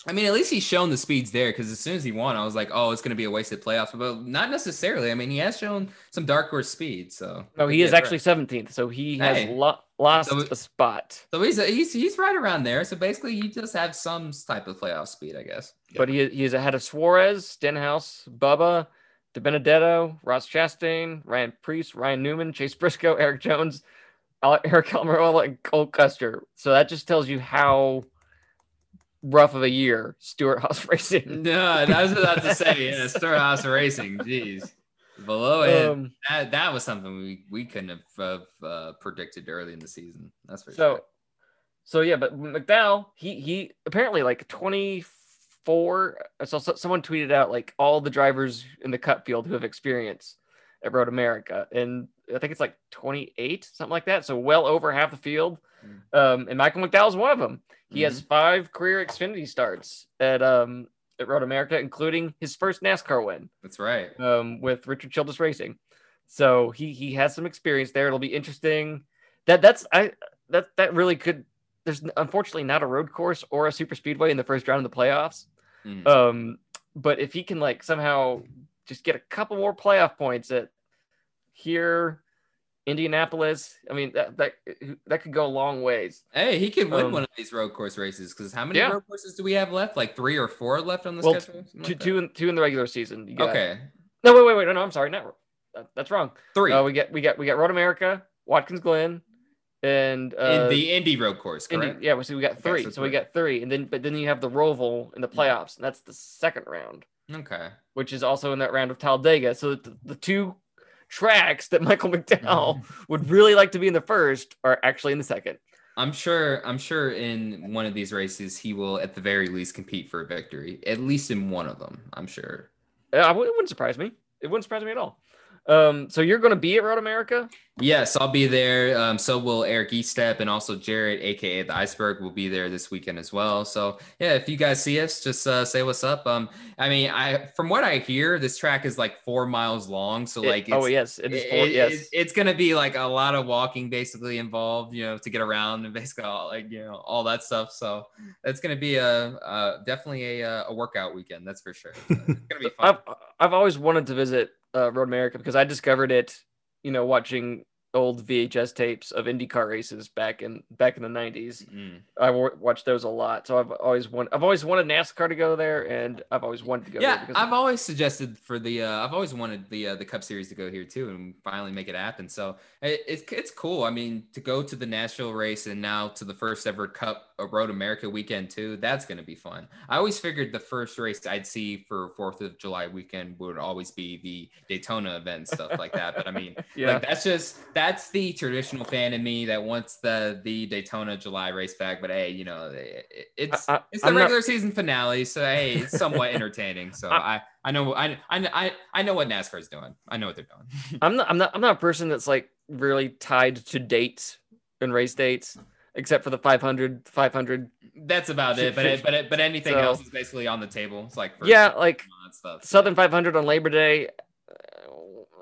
Speaker 5: I mean, at least he's shown the speeds there because as soon as he won, I was like, oh, it's going to be a wasted playoffs. But not necessarily. I mean, he has shown some dark horse speed. So
Speaker 3: no, he
Speaker 5: Yeah,
Speaker 3: is
Speaker 5: right.
Speaker 3: actually seventeenth, so he has
Speaker 5: Hey.
Speaker 3: lo- lost
Speaker 5: So-
Speaker 3: a spot.
Speaker 5: So he's, he's he's right around there. So basically, he does have some type of playoff speed, I guess.
Speaker 3: But he he is ahead of Suarez, Stenhouse, Bubba, DiBenedetto, Ross Chastain, Ryan Preece, Ryan Newman, Chase Briscoe, Erik Jones, Ale- Aric Almirola, and Cole Custer. So that just tells you how rough of a year Stuart House Racing.
Speaker 5: No, I was about to say, yeah, Storehouse Racing. Jeez, below it.
Speaker 3: Um,
Speaker 5: that that was something we we couldn't have, have uh, predicted early in the season. That's for
Speaker 3: So,
Speaker 5: sure.
Speaker 3: so yeah, but McDowell, he he apparently like 24. I saw so- someone tweeted out like all the drivers in the cut field who have experience at Road America, and I think it's like 28, something like that. So well over half the field.
Speaker 5: Mm.
Speaker 3: Um, and Michael McDowell's one of them. He has five career Xfinity starts at um at Road America, including his first NASCAR win
Speaker 5: That's right.
Speaker 3: um, with Richard Childress Racing. So he he has some experience there. It'll be interesting. That that's I that that really could. There's unfortunately not a road course or a super speedway in the first round of the playoffs.
Speaker 5: Mhm.
Speaker 3: Um, but if he can like somehow just get a couple more playoff points at here, Indianapolis, I mean that that that could go a long ways.
Speaker 5: Hey, he could win
Speaker 3: Um,
Speaker 5: one of these road course races because how many
Speaker 3: Yeah.
Speaker 5: road courses do we have left? Like three or four left on the
Speaker 3: Well,
Speaker 5: schedule? Something
Speaker 3: Two
Speaker 5: like
Speaker 3: two in two in the regular season. You got,
Speaker 5: Okay,
Speaker 3: No wait wait wait no no I'm sorry not that, that's wrong.
Speaker 5: three.
Speaker 3: Uh, we get we got we got Road America, Watkins Glen, and uh,
Speaker 5: in the Indy road course,
Speaker 3: Indy-
Speaker 5: correct?
Speaker 3: yeah, so we got
Speaker 5: Okay,
Speaker 3: three.
Speaker 5: so
Speaker 3: so we got three, and then but then you have the Roval in the playoffs, and that's the second round,
Speaker 5: Okay.
Speaker 3: which is also in that round of Talladega. So the, the two tracks that Michael McDowell would really like to be in the first are actually in the second.
Speaker 5: I'm sure. I'm sure in one of these races he will, at the very least, compete for a victory. At least in one of them, I'm sure.
Speaker 3: Uh, it wouldn't surprise me. It wouldn't surprise me at all. Um, so you're going to be at Road America?
Speaker 5: Yes, I'll be there. Um, so will Eric Estepp and also Jared, aka the Iceberg, will be there this weekend as well. So yeah, if you guys see us, just uh, say what's up. Um, I mean, I from what I hear, this track is like four miles long. So like,
Speaker 3: it, oh yes, it is. Four,
Speaker 5: it,
Speaker 3: yes,
Speaker 5: it, it's gonna be like a lot of walking basically involved, you know, to get around and basically all, like you know all that stuff. So it's gonna be a, a definitely a, a workout weekend. That's for sure. So it's gonna be fun.
Speaker 3: I've I've always wanted to visit uh, Road America because I discovered it, you know, watching old VHS tapes of IndyCar races back in back in the 90s.
Speaker 5: Mm.
Speaker 3: I w- watched those a lot. So I've always wanted I've always wanted NASCAR to go there and I've always wanted to go
Speaker 5: yeah,
Speaker 3: there because
Speaker 5: I've always suggested for the uh, I've always wanted the uh, the Cup Series to go here too and finally make it happen. So it, it's it's cool. I mean, to go to the Nashville race and now to the first ever Cup Road America weekend too. That's going to be fun. I always figured the first race I'd see for 4th of July weekend would always be the Daytona event stuff like that. But I mean,
Speaker 3: yeah.
Speaker 5: like that's just that's the traditional fan in me that wants the the Daytona July race back. But hey, you know, it, it's
Speaker 3: I- I-
Speaker 5: it's the
Speaker 3: I'm not-
Speaker 5: regular season finale, so hey, it's somewhat entertaining. So I I know I I I I know what NASCAR's doing. I know what they're doing.
Speaker 3: I'm not I'm not I'm not a person that's like really tied to dates and race dates except for the 500 500
Speaker 5: That's about it. But it, but it, but anything
Speaker 3: So-
Speaker 5: else is basically on the table. It's like
Speaker 3: yeah like
Speaker 5: stuff.
Speaker 3: Southern 500 on Labor Day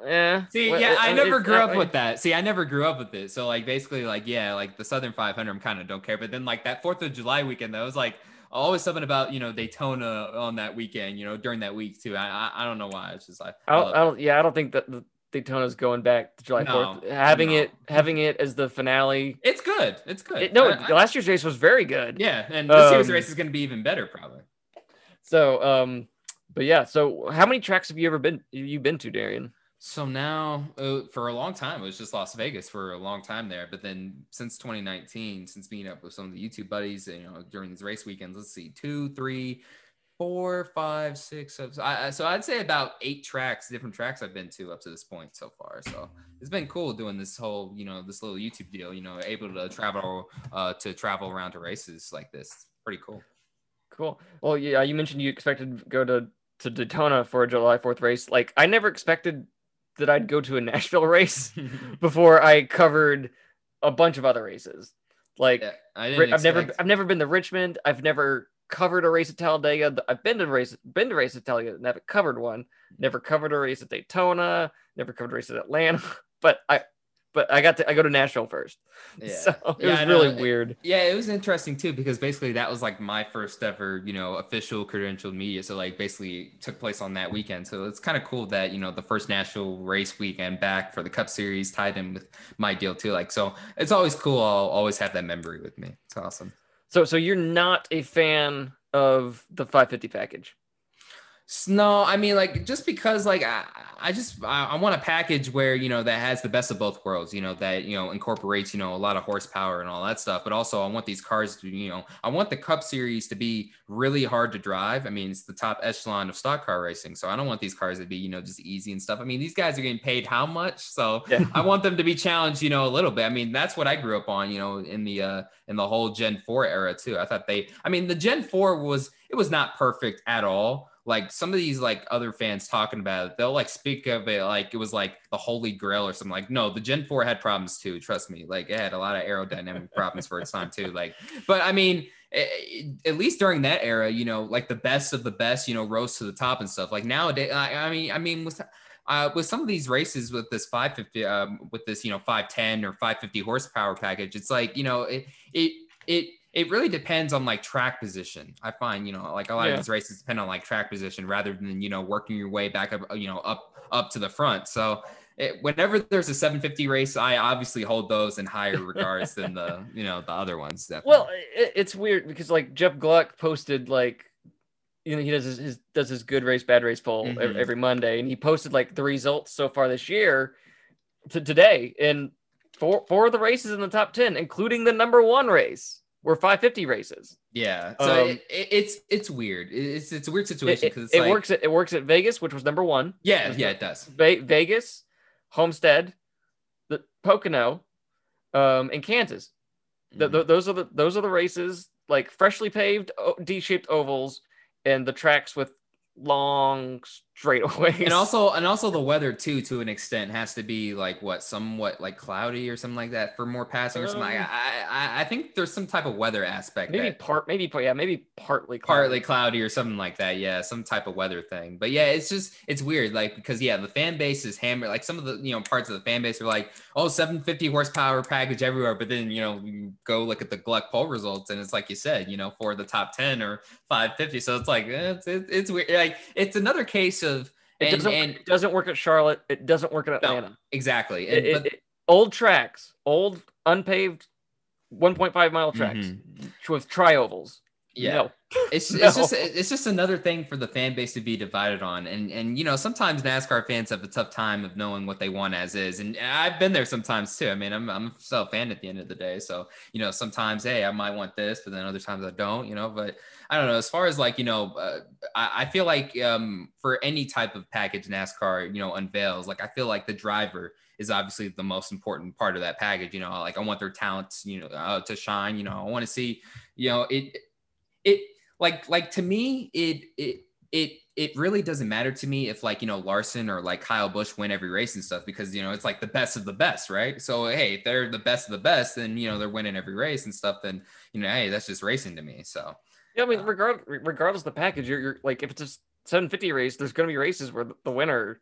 Speaker 3: Eh. yeah
Speaker 5: See, yeah, I
Speaker 3: eh,
Speaker 5: never grew
Speaker 3: not-
Speaker 5: up with that. See, I never grew up with it. So like basically like yeah, like the Southern 500 I'm kind of don't care, but then like that 4th of July weekend that was like always something about, you know, Daytona on that weekend, you know, during that week too. I I, I don't know why. It's just like
Speaker 3: I don't, I don't yeah I don't think that the Daytona's going back to July
Speaker 5: No,
Speaker 3: 4th having
Speaker 5: no.
Speaker 3: it having it as the finale
Speaker 5: it's good. It's good.
Speaker 3: it, no
Speaker 5: I-
Speaker 3: last year's race was very good
Speaker 5: yeah, and this year's
Speaker 3: Um,
Speaker 5: race is going to be even better probably.
Speaker 3: so um but yeah so how many tracks have you ever been you've been to Darian
Speaker 5: So now, uh, for a long time, it was just Las Vegas for a long time there. But then since 2019, since meeting up with some of the YouTube buddies, you know, during these race weekends, let's see, two, three, four, five, six, seven. So, I, so I'd say about eight tracks, different tracks I've been to up to this point so far. So it's been cool doing this whole, you know, this little YouTube deal. You know, able to travel uh, to travel around to races like this. It's pretty cool.
Speaker 3: Cool. Well, yeah, you mentioned you expected to go to to Daytona for a July Fourth race. Like, I never expected that I'd go to a Nashville race before I covered a bunch of other races. Like,
Speaker 5: Yeah, I
Speaker 3: I've never I've never been to Richmond. I've never covered a race at Talladega. I've been to race been to race at Talladega, never covered one. Never covered a race at Daytona. Never covered a race at Atlanta. But I but I got to I go to Nashville first.
Speaker 5: Yeah.
Speaker 3: So it
Speaker 5: Yeah,
Speaker 3: was really weird.
Speaker 5: Yeah, it was interesting too because basically that was like my first ever, you know, official credentialed media. So like basically took place on that weekend. So it's kind of cool that you know the first national race weekend back for the Cup Series tied in with my deal too. Like so, it's always cool. I'll always have that memory with me. It's awesome.
Speaker 3: So so you're not a fan of the 550 package.
Speaker 5: No, I mean like just because like I, I just I, I want a package where you know that has the best of both worlds, you know that you know incorporates you know a lot of horsepower and all that stuff, but also I want these cars to you know I want the Cup Series to be really hard to drive. I mean it's the top echelon of stock car racing, so I don't want these cars to be you know just easy and stuff. I mean these guys are getting paid how much, so
Speaker 3: Yeah.
Speaker 5: I want them to be challenged, you know, a little bit. I mean, that's what I grew up on, you know, in the uh in the whole Gen 4 era too. I thought they I mean, the Gen 4 was it was not perfect at all. Like some of these like other fans talking about it, they'll like speak of it like it was like the holy grail or something. Like, no, the Gen 4 had problems too, trust me. Like it had a lot of aerodynamic problems for its time too. Like, but I mean, at least during that era, you know, like the best of the best, you know, rose to the top and stuff. Like nowadays, I, I mean, I mean, with uh, with some of these races with this 550, um, with this, you know, 510 or 550 horsepower package, it's like, you know, it, it, it, it really depends on like track position. I find, you know, like a lot
Speaker 3: Yeah.
Speaker 5: of these races depend on like track position rather than, you know, working your way back up, you know, up, up to the front. So it, whenever there's a 750 race, I obviously hold those in higher regards than the, you know, the other ones. Definitely.
Speaker 3: Well, it, it's weird because like Jeff Gluck posted like you know he does his, his does his good race bad race poll
Speaker 5: Mhm.
Speaker 3: every Monday and he posted like the results so far this year to today and four four of the races in the top 10 including the number 1 race were 550 races.
Speaker 5: yeah. So
Speaker 3: um,
Speaker 5: it, it, it's, it's weird. It's, it's a weird situation because it's
Speaker 3: it
Speaker 5: like,
Speaker 3: works at it works at Vegas which was number 1.
Speaker 5: yeah, yeah, it does.
Speaker 3: Ve- Vegas, Homestead, the Pocono, um, and Kansas. Th-
Speaker 5: Mhm.
Speaker 3: th- those are the those are the races like freshly paved D-shaped ovals and the tracks with long straightaways.
Speaker 5: and also and also the weather too to an extent has to be like what somewhat like cloudy or something like that for more passing or something. Like
Speaker 3: Um,
Speaker 5: I, I i think there's some type of weather aspect
Speaker 3: maybe
Speaker 5: that
Speaker 3: part, maybe yeah, maybe partly cloudy.
Speaker 5: partly cloudy or something like that. Yeah some type of weather thing. But yeah it's just it's weird like because yeah the fan base is hammered like some of the you know parts of the fan base are like oh 750 horsepower package everywhere. But then you know you go look at the gluck poll results and it's like you said you know for the top 10 or 550 so it's like eh, it's it's, it's weird. like it's another case of
Speaker 3: It
Speaker 5: and,
Speaker 3: doesn't,
Speaker 5: and
Speaker 3: it doesn't work at Charlotte. It doesn't work at Atlanta.
Speaker 5: exactly and,
Speaker 3: it-
Speaker 5: but,
Speaker 3: it- old tracks, old unpaved 1.5 mile tracks
Speaker 5: Mm-hmm.
Speaker 3: with triovals.
Speaker 5: Yeah.
Speaker 3: No.
Speaker 5: it's,
Speaker 3: No.
Speaker 5: it's just it's just another thing for the fan base to be divided on. And and you know sometimes nascar fans have a tough time of knowing what they want as is. And i've been there sometimes too. I mean i'm, I'm still a fan at the end of the day. So you know sometimes hey i might want this but then other times i don't you know. But i don't know. As far as like you know uh, I, I feel like um for any type of package nascar you know unveils like i feel like the driver is obviously the most important part of that package you know. Like i want their talents you know uh, to shine you know. I want to see you know it it like like to me it it it it really doesn't matter to me if like you know Larson or like Kyle Busch win every race and stuff because you know it's like the best of the best, right? So hey, if they're the best of the best, then you know they're winning every race and stuff. Then you know hey, that's just racing to me. So
Speaker 3: Yeah, I mean, regard, regardless of the package, you're, you're like, if it's a 750 race, there's going to be races where the winner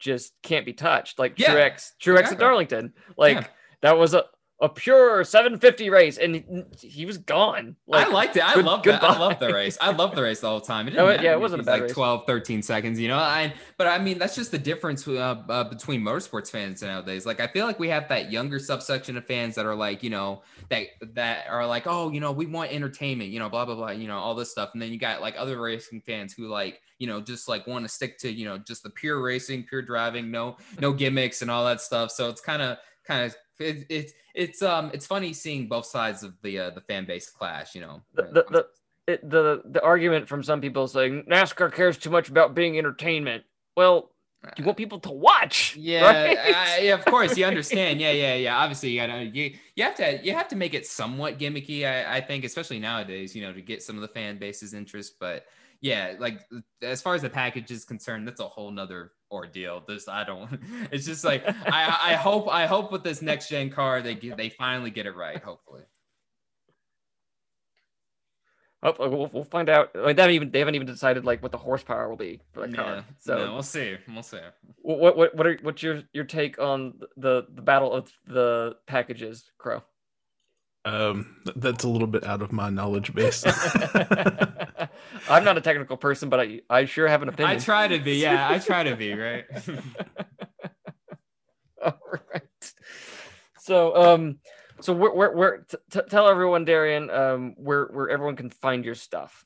Speaker 3: just can't be touched, like
Speaker 5: Yeah,
Speaker 3: Truex, Truex
Speaker 5: exactly.
Speaker 3: at Darlington. Like,
Speaker 5: Yeah.
Speaker 3: that was a, a pure 750 race, and he, was gone. Like,
Speaker 5: I liked it. I
Speaker 3: good-
Speaker 5: love that. I
Speaker 3: goodbye.
Speaker 5: love the race. I love the race the whole time. It
Speaker 3: No, it-
Speaker 5: matter
Speaker 3: yeah, it wasn't a
Speaker 5: he's
Speaker 3: bad
Speaker 5: like
Speaker 3: race.
Speaker 5: 12, 13 seconds, you know. I but I mean that's just the difference uh, uh, between motorsports fans nowadays. Like I feel like we have that younger subsection of fans that are like, you know, that that are like, oh, you know, we want entertainment, you know, blah blah blah, you know, all this stuff. And then you got like other racing fans who like, you know, just like want to stick to, you know, just the pure racing, pure driving, no no gimmicks and all that stuff. So it's kind of kind of it, it's it's um it's funny seeing both sides of the uh, the fan base clash, you know.
Speaker 3: the, the, the, it, the, the argument from some people saying NASCAR cares too much about being entertainment. Well, you want people to watch.
Speaker 5: Yeah,
Speaker 3: right?
Speaker 5: I- yeah, of course you understand. Yeah, yeah, yeah. Obviously, you gotta you, you have to you have to make it somewhat gimmicky. I, I think, especially nowadays, you know, to get some of the fan base's interest. But yeah, like as far as the package is concerned, that's a whole nother ordeal. This I don't. It's just like I I hope I hope with this next gen car they get, they finally get it right. Hopefully.
Speaker 3: Oh, we'll, we'll find out. Like, they haven't even they haven't even decided like what the horsepower will be for
Speaker 5: Yeah.
Speaker 3: car. So
Speaker 5: no, we'll see. We'll see.
Speaker 3: What what what are what's your your take on the the battle of the packages, Crow?
Speaker 1: Um, that's a little bit out of my knowledge base.
Speaker 3: I'm not a technical person, but I I sure have an opinion.
Speaker 5: I try to be. Yeah, I try to be. Right.
Speaker 3: All right. So um, so where where, where t- t- tell everyone, Darian, um, where where everyone can find your stuff.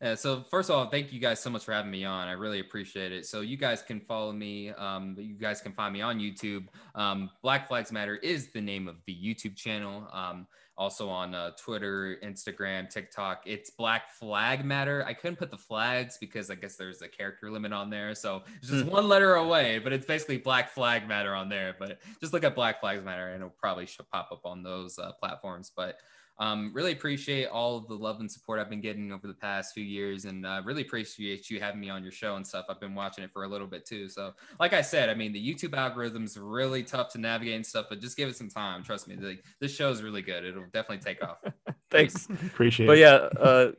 Speaker 5: Yeah, so first of all, thank you guys so much for having me on. I really appreciate it. So you guys can follow me. Um, you guys can find me on YouTube. Um, Black Flags Matter is the name of the YouTube channel. Um, also on uh, Twitter, Instagram, TikTok. It's Black Flag Matter. I couldn't put the flags because I guess there's a character limit on there. So it's just
Speaker 3: Hmm.
Speaker 5: one letter away, but it's basically Black Flag Matter on there. But just look at Black Flags Matter and it'll probably should pop up on those uh, platforms. But um, really appreciate all of the love and support I've been getting over the past few years, and uh, really appreciate you having me on your show and stuff. I've been watching it for a little bit too. So, like I said, I mean, the YouTube algorithm's really tough to navigate and stuff, but just give it some time. Trust me, like, this show is really good. It'll definitely take off.
Speaker 3: Thanks.
Speaker 1: Appreciate it.
Speaker 3: But
Speaker 1: it.
Speaker 3: yeah, uh,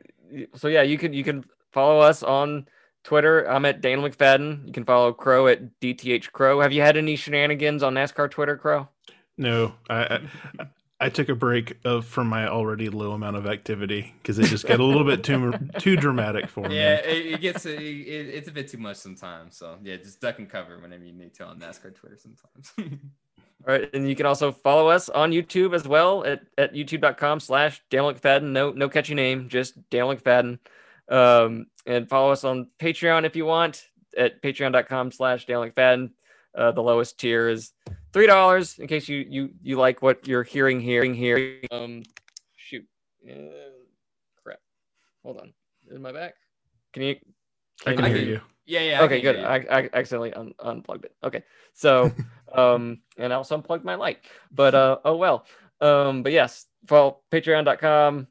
Speaker 3: so yeah, you can you can follow us on Twitter. I'm at Daniel McFadden. You can follow Crow at DTH Crow. Have you had any shenanigans on NASCAR Twitter, Crow?
Speaker 1: No, I, I I took a break of from my already low amount of activity because it just got a little bit too too dramatic for me.
Speaker 5: yeah, it, it gets it, it, it's a bit too much sometimes. So yeah, just duck and cover whenever you need to on NASCAR Twitter sometimes.
Speaker 3: All right, and you can also follow us on YouTube as well at, at youtube.com slash Daniel McFadden. No, no catchy name, just Daniel McFadden. Um, and follow us on Patreon if you want at patreon.com slash Daniel McFadden. Uh, the lowest tier is three dollars in case you you you like what you're hearing hearing here. Um, shoot, uh, crap. Hold on, in my back. Can you?
Speaker 1: I can
Speaker 5: I
Speaker 1: hear
Speaker 5: can-
Speaker 1: you.
Speaker 5: yeah, yeah. I
Speaker 3: okay,
Speaker 5: can
Speaker 3: good. I, I accidentally un- unplugged it. Okay, so um, and I also unplugged my light, but uh, oh well. Um, but yes, follow patreon.com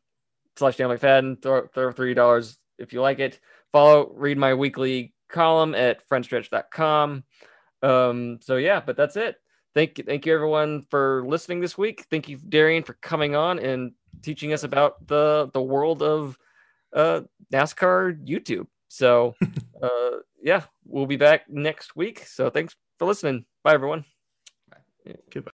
Speaker 3: slash Dan McFadden. Throw, throw three dollars if you like it. follow, read my weekly column at frontstretch.com. Um, so yeah, but that's it. Thank you, thank you everyone for listening this week. Thank you, Darian, for coming on and teaching us about the the world of uh, NASCAR YouTube. So uh, yeah, we'll be back next week. So thanks for listening. Bye everyone.
Speaker 1: Goodbye.